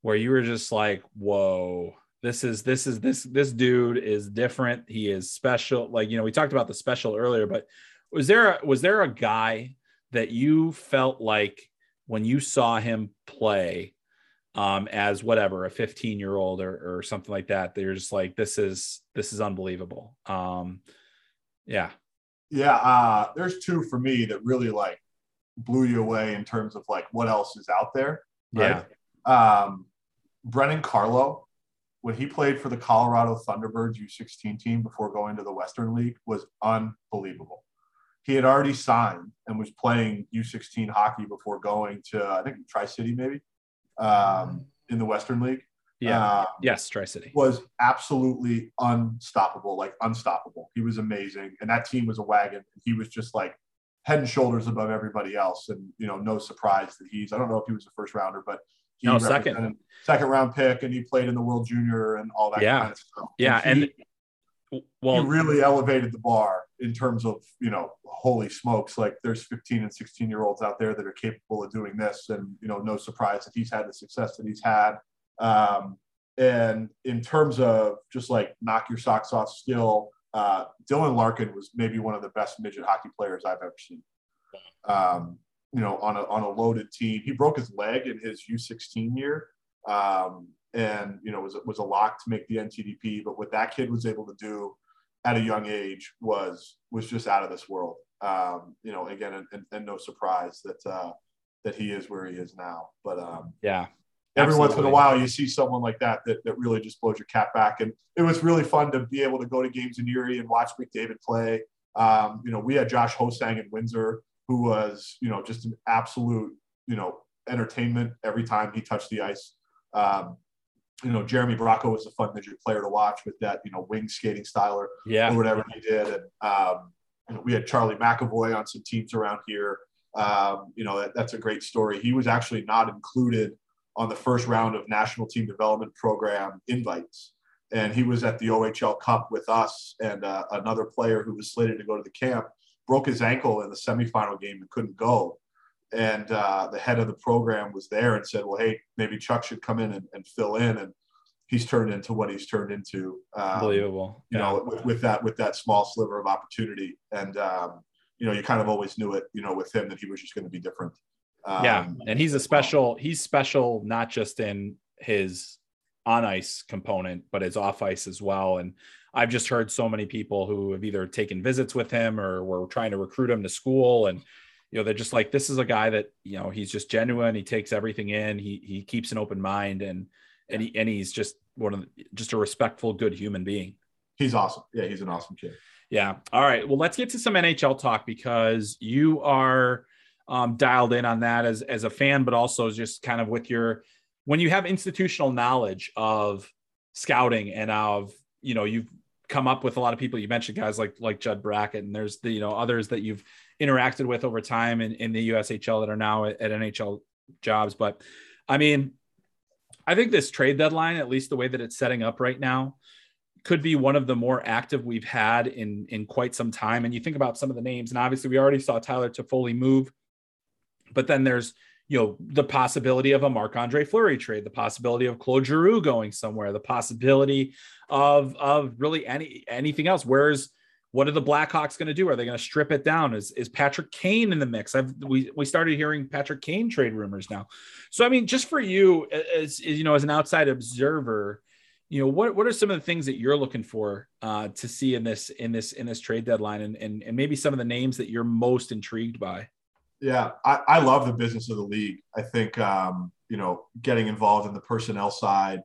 where you were just like, "Whoa"? this is this is this this dude is different he is special like you know we talked about the special earlier but was there a, was there a guy that you felt like when you saw him play um, as whatever a 15 year old or, or something like that they're just like this is this is unbelievable. Um, yeah. Yeah uh, there's two for me that really like blew you away in terms of like what else is out there right? yeah. Um, brandon carlo when he played for the colorado thunderbirds u16 team before going to the western league was unbelievable he had already signed and was playing U16 hockey before going to I think Tri City maybe um, in the Western League. Yeah. Um, yes, Tri City was absolutely unstoppable, like unstoppable. He was amazing, and that team was a wagon. He was just like head and shoulders above everybody else. And, you know, no surprise that he's, I don't know if he was a first rounder, but he no, second, second round pick and he played in the world junior and all that yeah. kind of stuff. Yeah. And, he, and well, he really elevated the bar in terms of, you know, holy smokes, like there's 15 and 16 year olds out there that are capable of doing this. And, you know, no surprise that he's had the success that he's had. Um, and in terms of just like knock your socks off skill, uh, Dylan Larkin was maybe one of the best midget hockey players I've ever seen. Um, you know, on a on a loaded team, he broke his leg in his U16 year, um, and you know was was a lock to make the NTDP. But what that kid was able to do at a young age was was just out of this world. Um, you know, again, and, and, and no surprise that uh, that he is where he is now. But um, yeah, every Absolutely. once in a while you see someone like that, that that really just blows your cap back. And it was really fun to be able to go to games in Erie and watch McDavid play. Um, you know, we had Josh Ho-Sang in Windsor, who was, you know, just an absolute, you know, entertainment every time he touched the ice. Um, you know, Jeremy Bracco was a fun midget player to watch with that, you know, wing skating style or, yeah. or whatever he did. And um, you know, we had Charlie McAvoy on some teams around here. Um, you know, that, that's a great story. He was actually not included on the first round of National Team Development Program invites. And he was at the OHL Cup with us and uh, another player who was slated to go to the camp broke his ankle in the semifinal game and couldn't go. And uh, the head of the program was there and said, "Well, hey, maybe Chuck should come in and, and fill in." And he's turned into what he's turned into. Um, Unbelievable. You yeah. know, with, with, that with that small sliver of opportunity, and um, you know, you kind of always knew it. You know, with him that he was just going to be different. Um, yeah, and he's a special. He's special not just in his on ice component, but his off ice as well. And I've just heard so many people who have either taken visits with him or were trying to recruit him to school, and you know they're just like, this is a guy that you know he's just genuine. He takes everything in. He he keeps an open mind, and and he and he's just one of the, just a respectful, good human being. He's awesome. Yeah, he's an awesome kid. Yeah. All right. Well, let's get to some NHL talk because you are um, dialed in on that as as a fan, but also just kind of with your when you have institutional knowledge of scouting and of you know you've come up with a lot of people you mentioned guys like like Judd Brackett and there's the you know others that you've interacted with over time in, in the USHL that are now at, at NHL jobs but I mean I think this trade deadline at least the way that it's setting up right now could be one of the more active we've had in in quite some time and you think about some of the names and obviously we already saw Tyler Toffoli move but then there's you know the possibility of a Marc Andre Fleury trade, the possibility of Claude Giroux going somewhere, the possibility of of really any anything else. Where's what are the Blackhawks going to do? Are they going to strip it down? Is is Patrick Kane in the mix? I've we we started hearing Patrick Kane trade rumors now. So I mean, just for you as, as you know, as an outside observer, you know what what are some of the things that you're looking for uh, to see in this in this in this trade deadline, and, and and maybe some of the names that you're most intrigued by. Yeah, I, I love the business of the league. I think um, you know getting involved in the personnel side,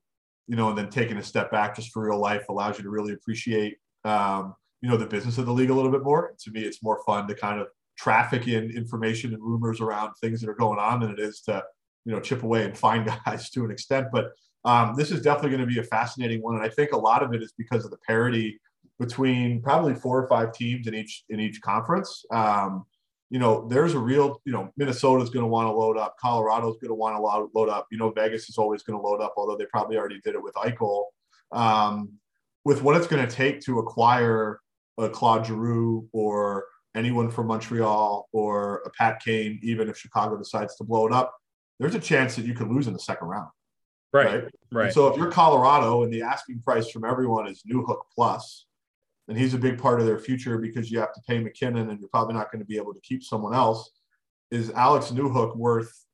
you know, and then taking a step back just for real life allows you to really appreciate um, you know the business of the league a little bit more. To me, it's more fun to kind of traffic in information and rumors around things that are going on than it is to you know chip away and find (laughs) guys to an extent. But um, this is definitely going to be a fascinating one, and I think a lot of it is because of the parity between probably four or five teams in each in each conference. Um, you know, there's a real, you know, Minnesota's going to want to load up. Colorado's going to want to load up. You know, Vegas is always going to load up, although they probably already did it with Eichel. Um, with what it's going to take to acquire a Claude Giroux or anyone from Montreal or a Pat Kane, even if Chicago decides to blow it up, there's a chance that you could lose in the second round. Right. Right. right. So if you're Colorado and the asking price from everyone is Newhook plus, and he's a big part of their future because you have to pay MacKinnon and you're probably not going to be able to keep someone else. Is Alex Newhook worth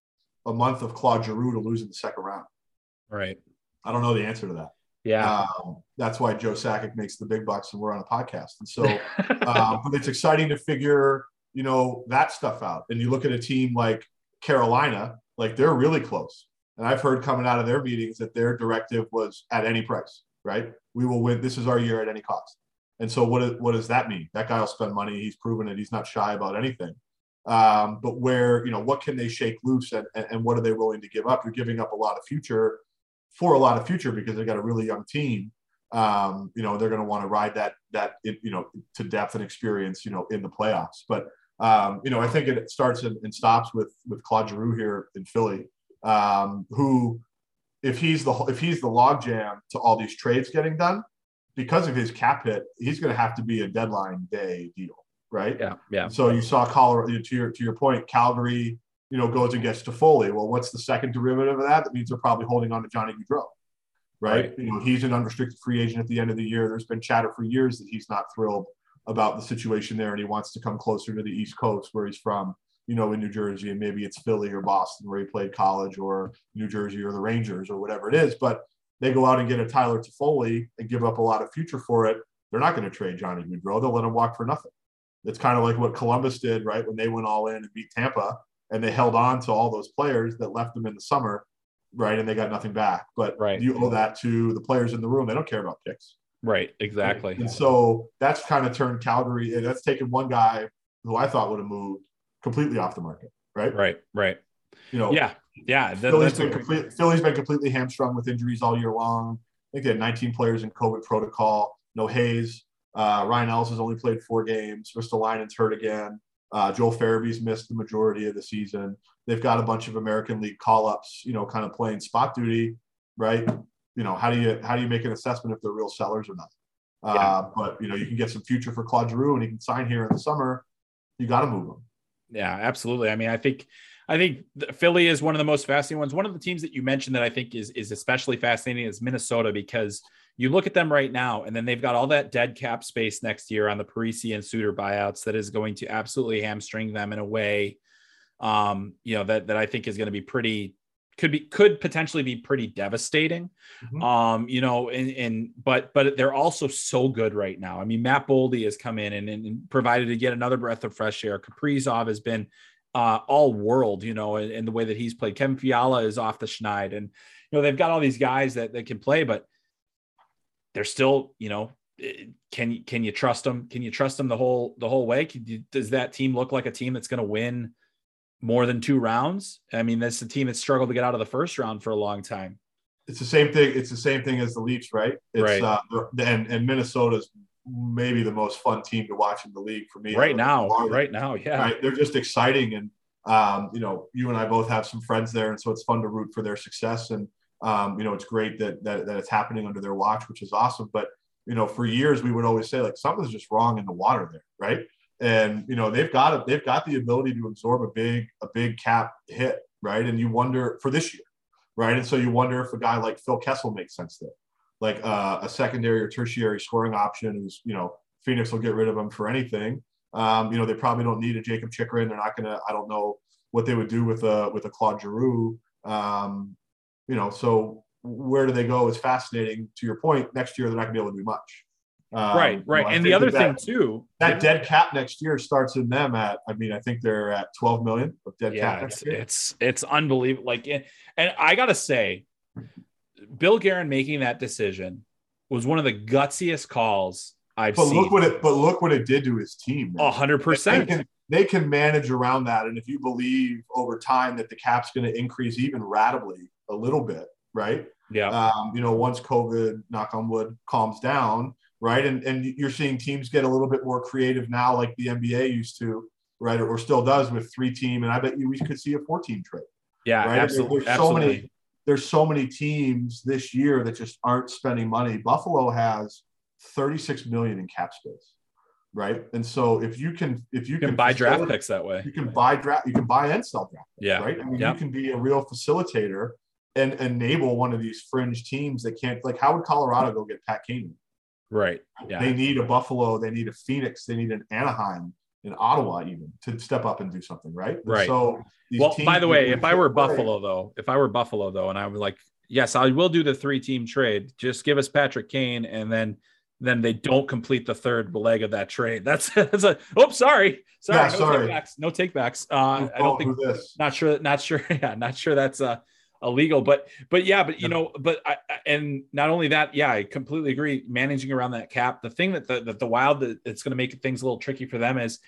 a month of Claude Giroux to lose in the second round? Right. I don't know the answer to that. Yeah. Um, that's why Joe Sakic makes the big bucks and we're on a podcast. And so, (laughs) um, but it's exciting to figure, you know, that stuff out. And you look at a team like Carolina, like they're really close. And I've heard coming out of their meetings that their directive was at any price, right? We will win. This is our year at any cost. And so what, what does that mean? That guy will spend money. He's proven it. He's not shy about anything. Um, but where, you know, what can they shake loose and, and what are they willing to give up? You're giving up a lot of future for a lot of future because they've got a really young team. Um, you know, they're going to want to ride that, that, you know, to depth and experience, you know, in the playoffs. But um, you know, I think it starts and, and, stops with with Claude Giroux here in Philly, um, who, if he's the if he's the logjam to all these trades getting done, because of his cap hit, he's going to have to be a deadline day deal, right? Yeah, yeah. So you saw Colorado to your to your point, Calgary, you know, goes and gets. Well, what's the second derivative of that? That means they're probably holding on to Johnny Gaudreau, right? right? You know, he's an unrestricted free agent at the end of the year. There's been chatter for years that he's not thrilled about the situation there and he wants to come closer to the East Coast where he's from, you know, in New Jersey and maybe it's Philly or Boston where he played college or New Jersey or the Rangers or whatever it is. But they go out and get a Tyler Toffoli and give up a lot of future for it. They're not going to trade Johnny Gaudreau. They'll let him walk for nothing. It's kind of like what Columbus did, right? When they went all in and beat Tampa and they held on to all those players that left them in the summer, right? And they got nothing back. But right. you owe that to the players in the room. They don't care about picks. Right, exactly. And so that's kind of turned Calgary, that's taken one guy who I thought would have moved completely off the market. Right, right, right. You know, yeah, yeah. That, Philly's been complete, Philly's been completely hamstrung with injuries all year long. I think they had 19 players in COVID protocol. No Hayes. Uh, Ryan Ellis has only played four games. Ristolainen's hurt again. Uh, Joel Farabee's missed the majority of the season. They've got a bunch of American League call-ups, you know, kind of playing spot duty, right? you know, how do you how do you make an assessment if they're real sellers or not? Yeah. Uh, but you know, you can get some future for Claude Giroux, and he can sign here in the summer. You got to move him. Yeah, absolutely. I mean, I think I think Philly is one of the most fascinating ones. One of the teams that you mentioned that I think is is especially fascinating is Minnesota because you look at them right now, and then they've got all that dead cap space next year on the Parise and Suter buyouts that is going to absolutely hamstring them in a way, um, you know, that that I think is going to be pretty could be could potentially be pretty devastating. Mm-hmm. Um, you know, and, and but but they're also so good right now. I mean, Matt Boldy has come in and, and provided to get another breath of fresh air. Kaprizov has been uh, all world, you know, in, in, the way that he's played. Kevin Fiala is off the schneid, and you know they've got all these guys that that can play, but they're still, you know, eh, can can you trust them? Can you trust them the whole the whole way? You, does that team look like a team that's going to win? more than two rounds. I mean, that's a team that struggled to get out of the first round for a long time. It's the same thing. It's the same thing as the Leafs, right? It's, right. Uh, and and Minnesota's maybe the most fun team to watch in the league for me. Right now, right now, yeah. Right? They're just exciting, and um, you know, you and I both have some friends there, and so it's fun to root for their success. And um, you know, it's great that, that that it's happening under their watch, which is awesome. But you know, for years we would always say like something's just wrong in the water there, right? and you know they've got it they've got the ability to absorb a big a big cap hit right? And you wonder for this year right? And so you wonder if a guy like phil kessel makes sense there. Like uh, a secondary or tertiary scoring option who's you know phoenix will get rid of him for anything. Um, you know they probably don't need a Jakob chychrun they're not gonna i don't know what they would do with a with a claude giroux. Um, you know so where do they go is fascinating to your point next year they're not gonna be able to do much um, right, right. You know, and the other that, thing too, that dead cap next year starts in them at. I mean, I think they're at 12 million of dead yeah, cap. It's, it's it's unbelievable. Like, and I gotta say, Bill Guerin making that decision was one of the gutsiest calls I've but seen. look what it. But look what it did to his team. A hundred percent. They can manage around that, and if you believe over time that the cap's going to increase even radically a little bit, right? Yeah. Um, you know, once COVID, knock on wood, calms down, right? And and you're seeing teams get a little bit more creative now, like the NBA used to, right, or, still does with three team. And I bet you we could see a four team trade. Yeah, right? absolutely. There's absolutely. so many. There's so many teams this year that just aren't spending money. Buffalo has 36 million in cap space, right? And so if you can, if you, you can, can, buy draft picks that way, you can buy draft, you can buy and sell draft. Picks, yeah, right. I mean, yep. you can be a real facilitator and enable one of these fringe teams that can't. Like, how would Colorado go get Pat Kane? Right. Yeah. They need a Buffalo, they need a Phoenix, they need an Anaheim, in Ottawa even to step up and do something, right? Right. So well, by the way, if I were play. Buffalo though, if I were Buffalo though, and I was like, yes, I will do the three team trade. Just give us Patrick Kane, and then then they don't complete the third leg of that trade. That's (laughs) that's a oh sorry sorry yeah, no sorry takebacks no takebacks. Uh, I don't think not sure not sure (laughs) yeah not sure that's uh illegal but but yeah but you know but I, and not only that yeah i completely agree managing around that cap the thing that the, that the wild that it's going to make things a little tricky for them is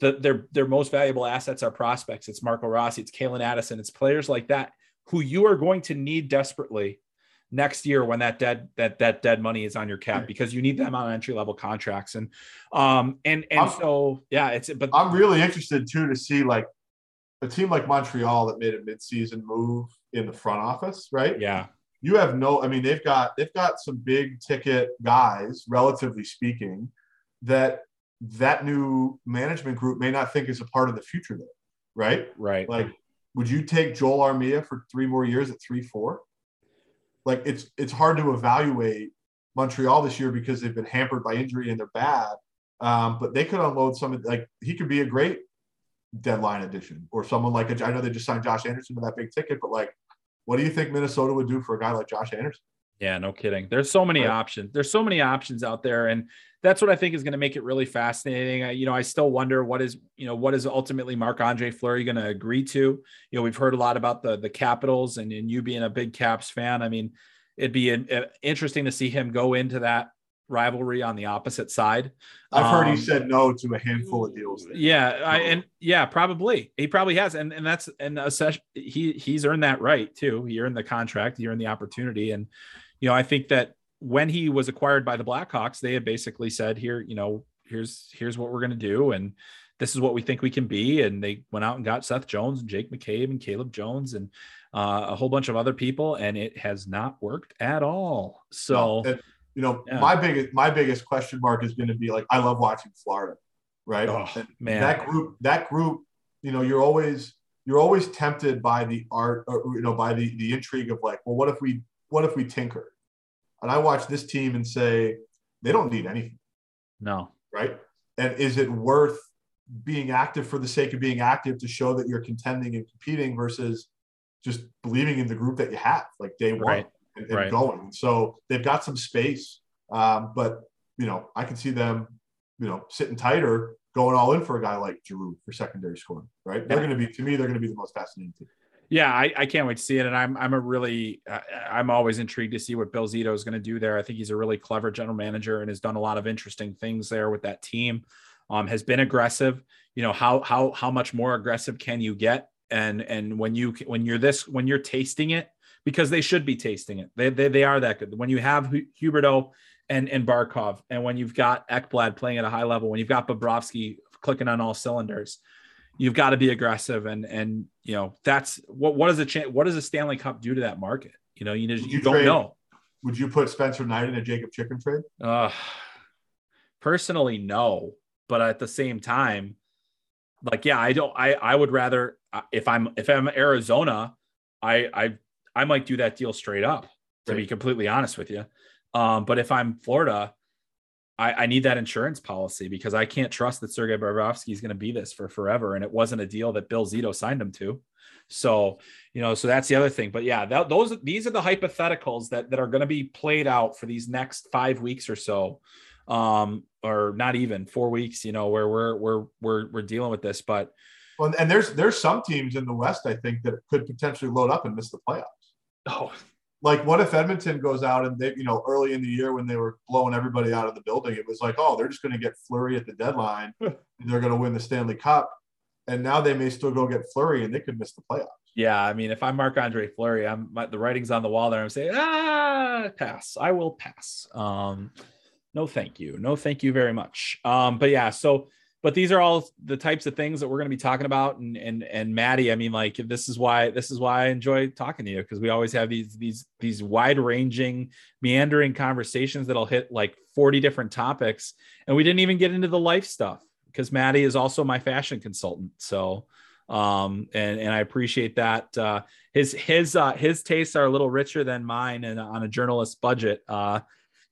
that their their most valuable assets are prospects. It's marco rossi it's calen addison it's players like that who you are going to need desperately next year when that dead that that dead money is on your cap because you need them on entry level contracts. And um and and I'm, so yeah it's but I'm really interested too to see like a team like Montreal that made a midseason move in the front office, right? Yeah. You have no I mean they've got they've got some big ticket guys relatively speaking that that new management group may not think is a part of the future there, right? Right. Like would you take Joel Armia for 3 more years at 3-4? like it's it's hard to evaluate Montreal this year because they've been hampered by injury and they're bad. Um, but they could unload some of like he could be a great deadline addition or someone like a, I know they just signed Josh Anderson to that big ticket, but like, what do you think Minnesota would do for a guy like Josh Anderson? Yeah, no kidding. There's so many right. options. There's so many options out there, and that's what I think is going to make it really fascinating. I, you know, I still wonder what is you know what is ultimately Marc Andre Fleury going to agree to. You know, we've heard a lot about the the Capitals, and, and you being a big Caps fan. I mean, it'd be an, uh, interesting to see him go into that rivalry on the opposite side. I've heard um, he said no to a handful of deals. There. Yeah, I, and yeah, probably he probably has, and and that's and he he's earned that right too. He earned the contract, he earned the opportunity, and you know I think that when he was acquired by the Blackhawks, they had basically said, "Here, you know, here's here's what we're going to do," and this is what we think we can be. And they went out and got Seth Jones and Jake McCabe and Caleb Jones and uh, a whole bunch of other people, and it has not worked at all. So, no, you know, yeah. my biggest my biggest question mark is going to be like, I love watching Florida, right? Oh, man, that group, that group, you know, you're always you're always tempted by the art, or you know, by the the intrigue of like, well, what if we what if we tinker? And I watch this team and say, they don't need anything. No. Right. And is it worth being active for the sake of being active to show that you're contending and competing versus just believing in the group that you have, like day one right. And, and right. going. So they've got some space, um, but you know, I can see them, you know, sitting tighter, going all in for a guy like Giroux for secondary scoring. Right? They're going to be to me, they're going to be the most fascinating team. Yeah, I, I, can't wait to see it, and I'm I'm a really uh, I'm always intrigued to see what Bill Zito is going to do there. I think he's a really clever general manager and has done a lot of interesting things there with that team. Um, has been aggressive. You know how how how much more aggressive can you get? And and when you when you're this when you're tasting it because they should be tasting it. They they, they are that good. When you have Huberdeau and and Barkov, and when you've got Ekblad playing at a high level, when you've got Bobrovsky clicking on all cylinders you've got to be aggressive and and you know that's what what does a chance what does a Stanley Cup do to that market? You know, you just you, you don't know. Would you put Spencer Knight in a Jakob Chychrun trade? Uh, personally, no. But at the same time, like yeah, I don't. I I would rather uh, if I'm if I'm Arizona, I I I might do that deal straight up. To right. be completely honest with you, um, but if I'm Florida, I, I, need that insurance policy because I can't trust that Sergei Bobrovsky is going to be this for forever. And it wasn't a deal that Bill Zito signed him to. So, you know, so that's the other thing. But yeah, that, those these are the hypotheticals that that are going to be played out for these next five weeks or so, um, or not even four weeks. You know, where we're we're we're we're dealing with this. But well, and there's there's some teams in the West I think that could potentially load up and miss the playoffs. Oh, like what if Edmonton goes out and they, you know, early in the year when they were blowing everybody out of the building, it was like, oh, they're just going to get Fleury at the deadline (laughs) and they're going to win the Stanley Cup. And now they may still go get Fleury and they could miss the playoffs. Yeah, I mean, if I'm Marc Andre Fleury, I'm my, the writing's on the wall there. I'm saying, ah, pass. I will pass. Um, no, thank you. No, thank you very much. Um, but yeah, so but these are all the types of things that we're going to be talking about. And and and Maddie I mean like this is why this is why I enjoy talking to you because we always have these these these wide ranging meandering conversations that'll hit like 40 different topics. And we didn't even get into the life stuff because Maddie is also my fashion consultant. So um and and I appreciate that uh his his uh his tastes are a little richer than mine and on a journalist budget uh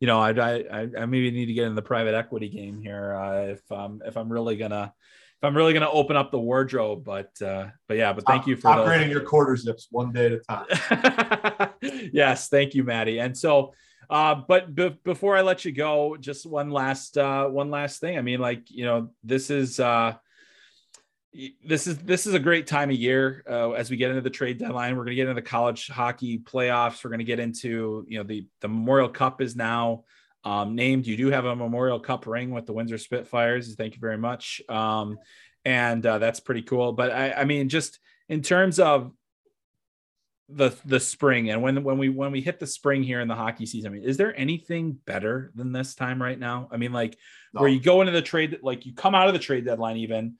you know, I, I, I maybe need to get in the private equity game here uh, if um if I'm really gonna if I'm really gonna open up the wardrobe. But uh, but yeah, but thank you for upgrading your quarter zips one day at a time. (laughs) yes, thank you, Maddie. And so, uh, but b- before I let you go, just one last uh, one last thing. I mean, like you know, this is uh, this is this is a great time of year uh, as we get into the trade deadline. We're going to get into the college hockey playoffs. We're going to get into you know the the Memorial Cup is now um, named. You do have a Memorial Cup ring with the Windsor Spitfires. Thank you very much, um, and uh, that's pretty cool. But I, I mean, just in terms of the the spring and when when we when we hit the spring here in the hockey season i mean is there anything better than this time right now i mean like no. where you go into the trade like you come out of the trade deadline even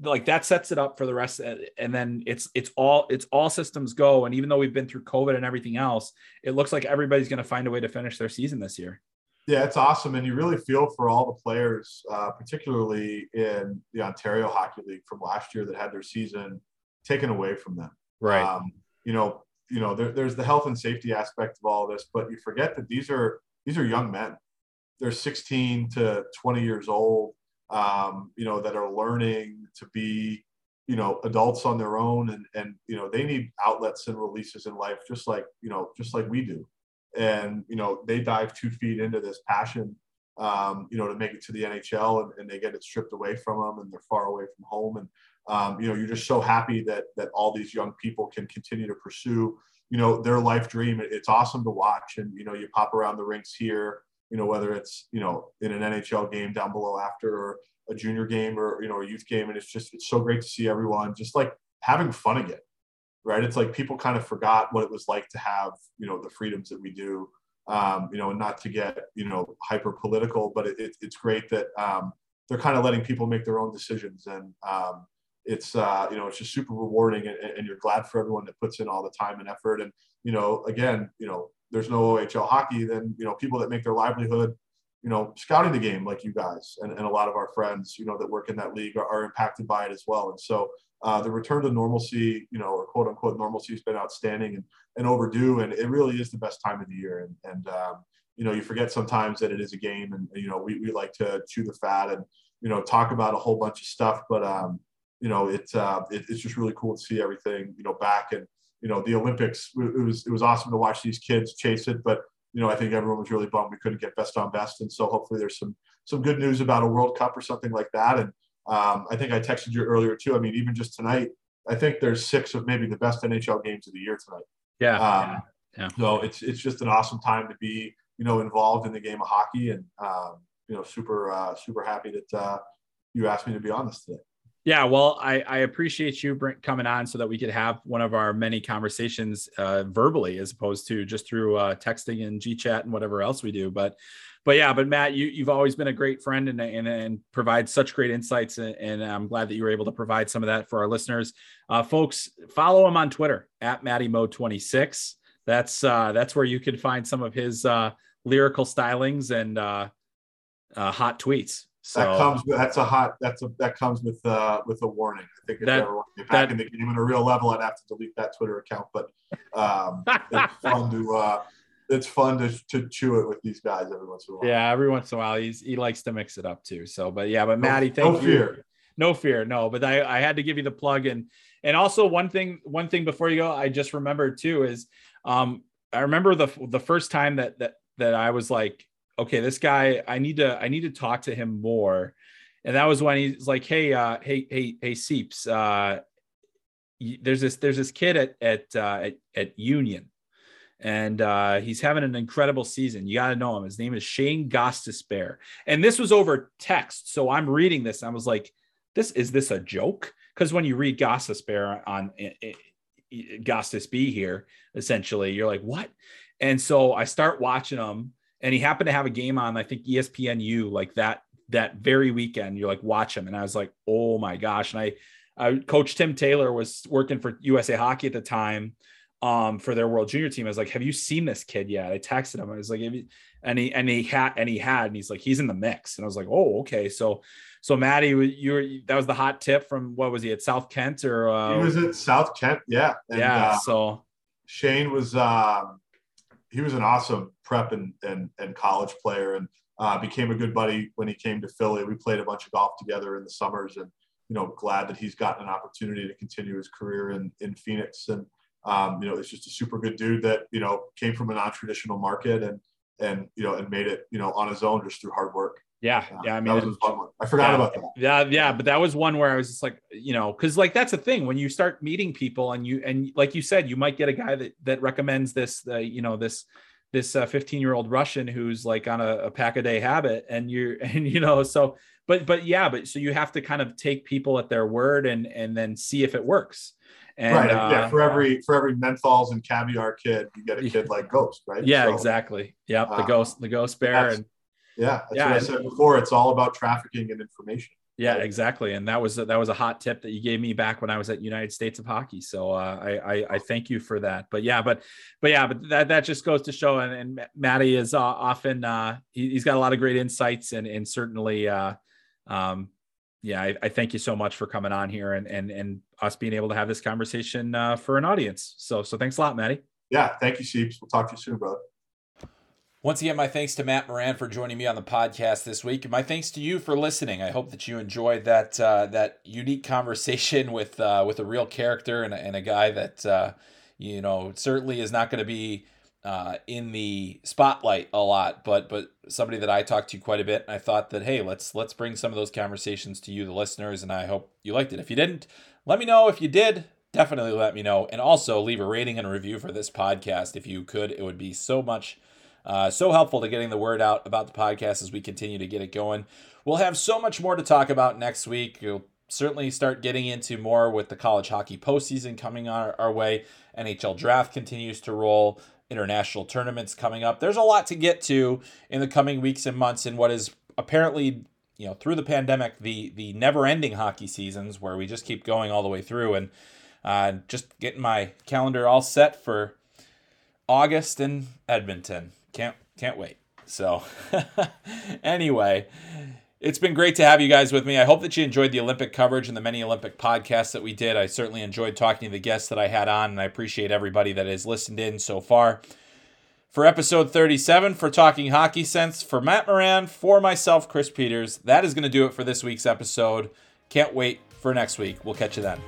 like that sets it up for the rest and then it's it's all it's all systems go and even though we've been through covid and everything else it looks like everybody's going to find a way to finish their season this year. Yeah it's awesome and you really feel for all the players uh, particularly in the ontario hockey league from last year that had their season taken away from them. Right. Um, you know you know there, there's the health and safety aspect of all of this but you forget that these are these are young men. They're 16 to 20 years old um, you know, that are learning to be, you know, adults on their own and, and, you know, they need outlets and releases in life, just like, you know, just like we do. And, you know, they dive two feet into this passion, um, you know, to make it to the NHL and, and, they get it stripped away from them and they're far away from home. And, um, you know, you're just so happy that, that all these young people can continue to pursue, you know, their life dream. It's awesome to watch. And, you know, you pop around the rinks here, you know, whether it's, you know, in an NHL game down below after or a junior game or, you know, a youth game. And it's just, it's so great to see everyone just like having fun again, right? It's like people kind of forgot what it was like to have, you know, the freedoms that we do, um, you know, and not to get, you know, hyper political, but it, it, it's great that um, they're kind of letting people make their own decisions. And, um, it's uh, you know it's just super rewarding and, and, you're glad for everyone that puts in all the time and effort and you know again you know there's no OHL hockey, then you know people that make their livelihood, you know, scouting the game like you guys and, and a lot of our friends, you know, that work in that league are, are impacted by it as well. And so uh, the return to normalcy, you know, or quote unquote normalcy has been outstanding and, and overdue. And it really is the best time of the year. And, and um, you know, you forget sometimes that it is a game and, you know, we, we like to chew the fat and, you know, talk about a whole bunch of stuff, but, um, you know, it's, uh, it, it's just really cool to see everything, you know, back and, you know, the Olympics, it was, it was awesome to watch these kids chase it, but, you know, I think everyone was really bummed we couldn't get best on best. And so hopefully there's some, some good news about a World Cup or something like that. And um, I think I texted you earlier too. I mean, even just tonight, I think there's six of maybe the best NHL games of the year tonight. Yeah. Um, yeah. yeah. So it's, it's just an awesome time to be, you know, involved in the game of hockey and, um, you know, super, uh, super happy that uh, you asked me to be on this today. Yeah, well, I, I appreciate you coming on so that we could have one of our many conversations uh, verbally as opposed to just through uh, texting and G chat and whatever else we do. But, but yeah, but Matt, you, you've always been a great friend and, and, and provide such great insights. And, and, I'm glad that you were able to provide some of that for our listeners. Uh, folks, follow him on Twitter at Matty Mo 26. That's, uh, that's where you can find some of his uh, lyrical stylings and uh, hot tweets. So that comes with, that's a hot that's a that comes with uh with a warning. I think if that, ever want to get back that, in the game in a real level, I'd have to delete that Twitter account. But um, (laughs) it's fun to uh, it's fun to, to chew it with these guys every once in a while. Yeah, every once in a while he's he likes to mix it up too. So, but yeah, but Maddie, thank no you. Fear. No fear, no. But I I had to give you the plug and and also one thing one thing before you go, I just remembered too is um I remember the the first time that that that I was like okay, this guy, I need to, I need to talk to him more. And that was when he's like, hey, uh, hey, hey, hey, Seeps, uh, there's this, there's this kid at at uh, at, at Union, and uh, he's having an incredible season. You got to know him. His name is Shane Gostisbehere, and this was over text. So I'm reading this. I was like, this is this a joke? Because when you read Gostisbehere on Gostis here, essentially, you're like, what? And so I start watching him and he happened to have a game on I think ESPNU like that that very weekend. You're like watch him, and I was like, oh my gosh! And I, I coach Tim Taylor was working for USA Hockey at the time um, for their World Junior team. I was like, have you seen this kid yet? I texted him. I was like, and he and he had and he had, and he's like, he's in the mix. And I was like, oh okay, so. So Maddie, you were that was the hot tip from what was he at South Kent or uh, he was at South Kent, yeah, and, yeah. Uh, so Shane was um, he was an awesome prep and, and, and college player and uh, became a good buddy when he came to Philly. We played a bunch of golf together in the summers and, you know, glad that he's gotten an opportunity to continue his career in, in Phoenix. And, um, you know, it's just a super good dude that, you know, came from a non-traditional market and, and, you know, and made it, you know, on his own just through hard work. Yeah, yeah. I mean, I forgot yeah, about that. Yeah, yeah, but that was one where I was just like, you know, because like that's the thing when you start meeting people and you and like you said, you might get a guy that that recommends this, uh, you know, this this 15 uh, year old Russian who's like on a, a pack a day habit, and you're (laughs) and you know so but but yeah, but so you have to kind of take people at their word and and then see if it works. And, right. Uh, yeah. For every for every menthols and caviar kid, you get a kid (laughs) like Ghost, right? Yeah. So, exactly. Yep. The uh, ghost, the ghost bear, and yeah, that's yeah, what I said before. It's all about trafficking and information. Yeah, exactly. And that was that was a hot tip that you gave me back when I was at United States of Hockey. So uh, I, I, I thank you for that. But yeah, but but yeah, but that that just goes to show. And, and Matty is uh, often uh, he, has got a lot of great insights and and certainly uh, um, yeah, I, I, thank you so much for coming on here and and and us being able to have this conversation uh, for an audience. So so thanks a lot, Matty. Yeah, thank you, Sheeps. We'll talk to you soon, brother. Once again, my thanks to Matt Moran for joining me on the podcast this week, and my thanks to you for listening. I hope that you enjoyed that uh, that unique conversation (laughs) with uh, with a real character and a, and a guy that uh, you know certainly is not going to be uh, in the spotlight a lot, but but somebody that I talked to quite a bit. And I thought that hey, let's let's bring some of those conversations to you, the listeners, and I hope you liked it. If you didn't, let me know. If you did, definitely let me know, and also leave a rating and a review for this podcast if you could. It would be so much uh, so helpful to getting the word out about the podcast as we continue to get it going. We'll have so much more to talk about next week. You'll certainly start getting into more with the college hockey postseason coming our, our way. NHL draft continues to roll, international tournaments coming up. There's a lot to get to in the coming weeks and months in what is apparently you know through the pandemic the the never ending hockey seasons where we just keep going all the way through and uh, just getting my calendar all set for August in Edmonton can't can't wait. So (laughs) anyway, it's been great to have you guys with me. I hope that you enjoyed the Olympic coverage and the many Olympic podcasts that we did. I certainly enjoyed talking to the guests that I had on, and I appreciate everybody that has listened in so far. For episode 37 for Talking Hockey Sense, for Matt Moran, for myself, Chris Peters, that is going to do it for this week's episode. Can't wait for next week. We'll catch you then.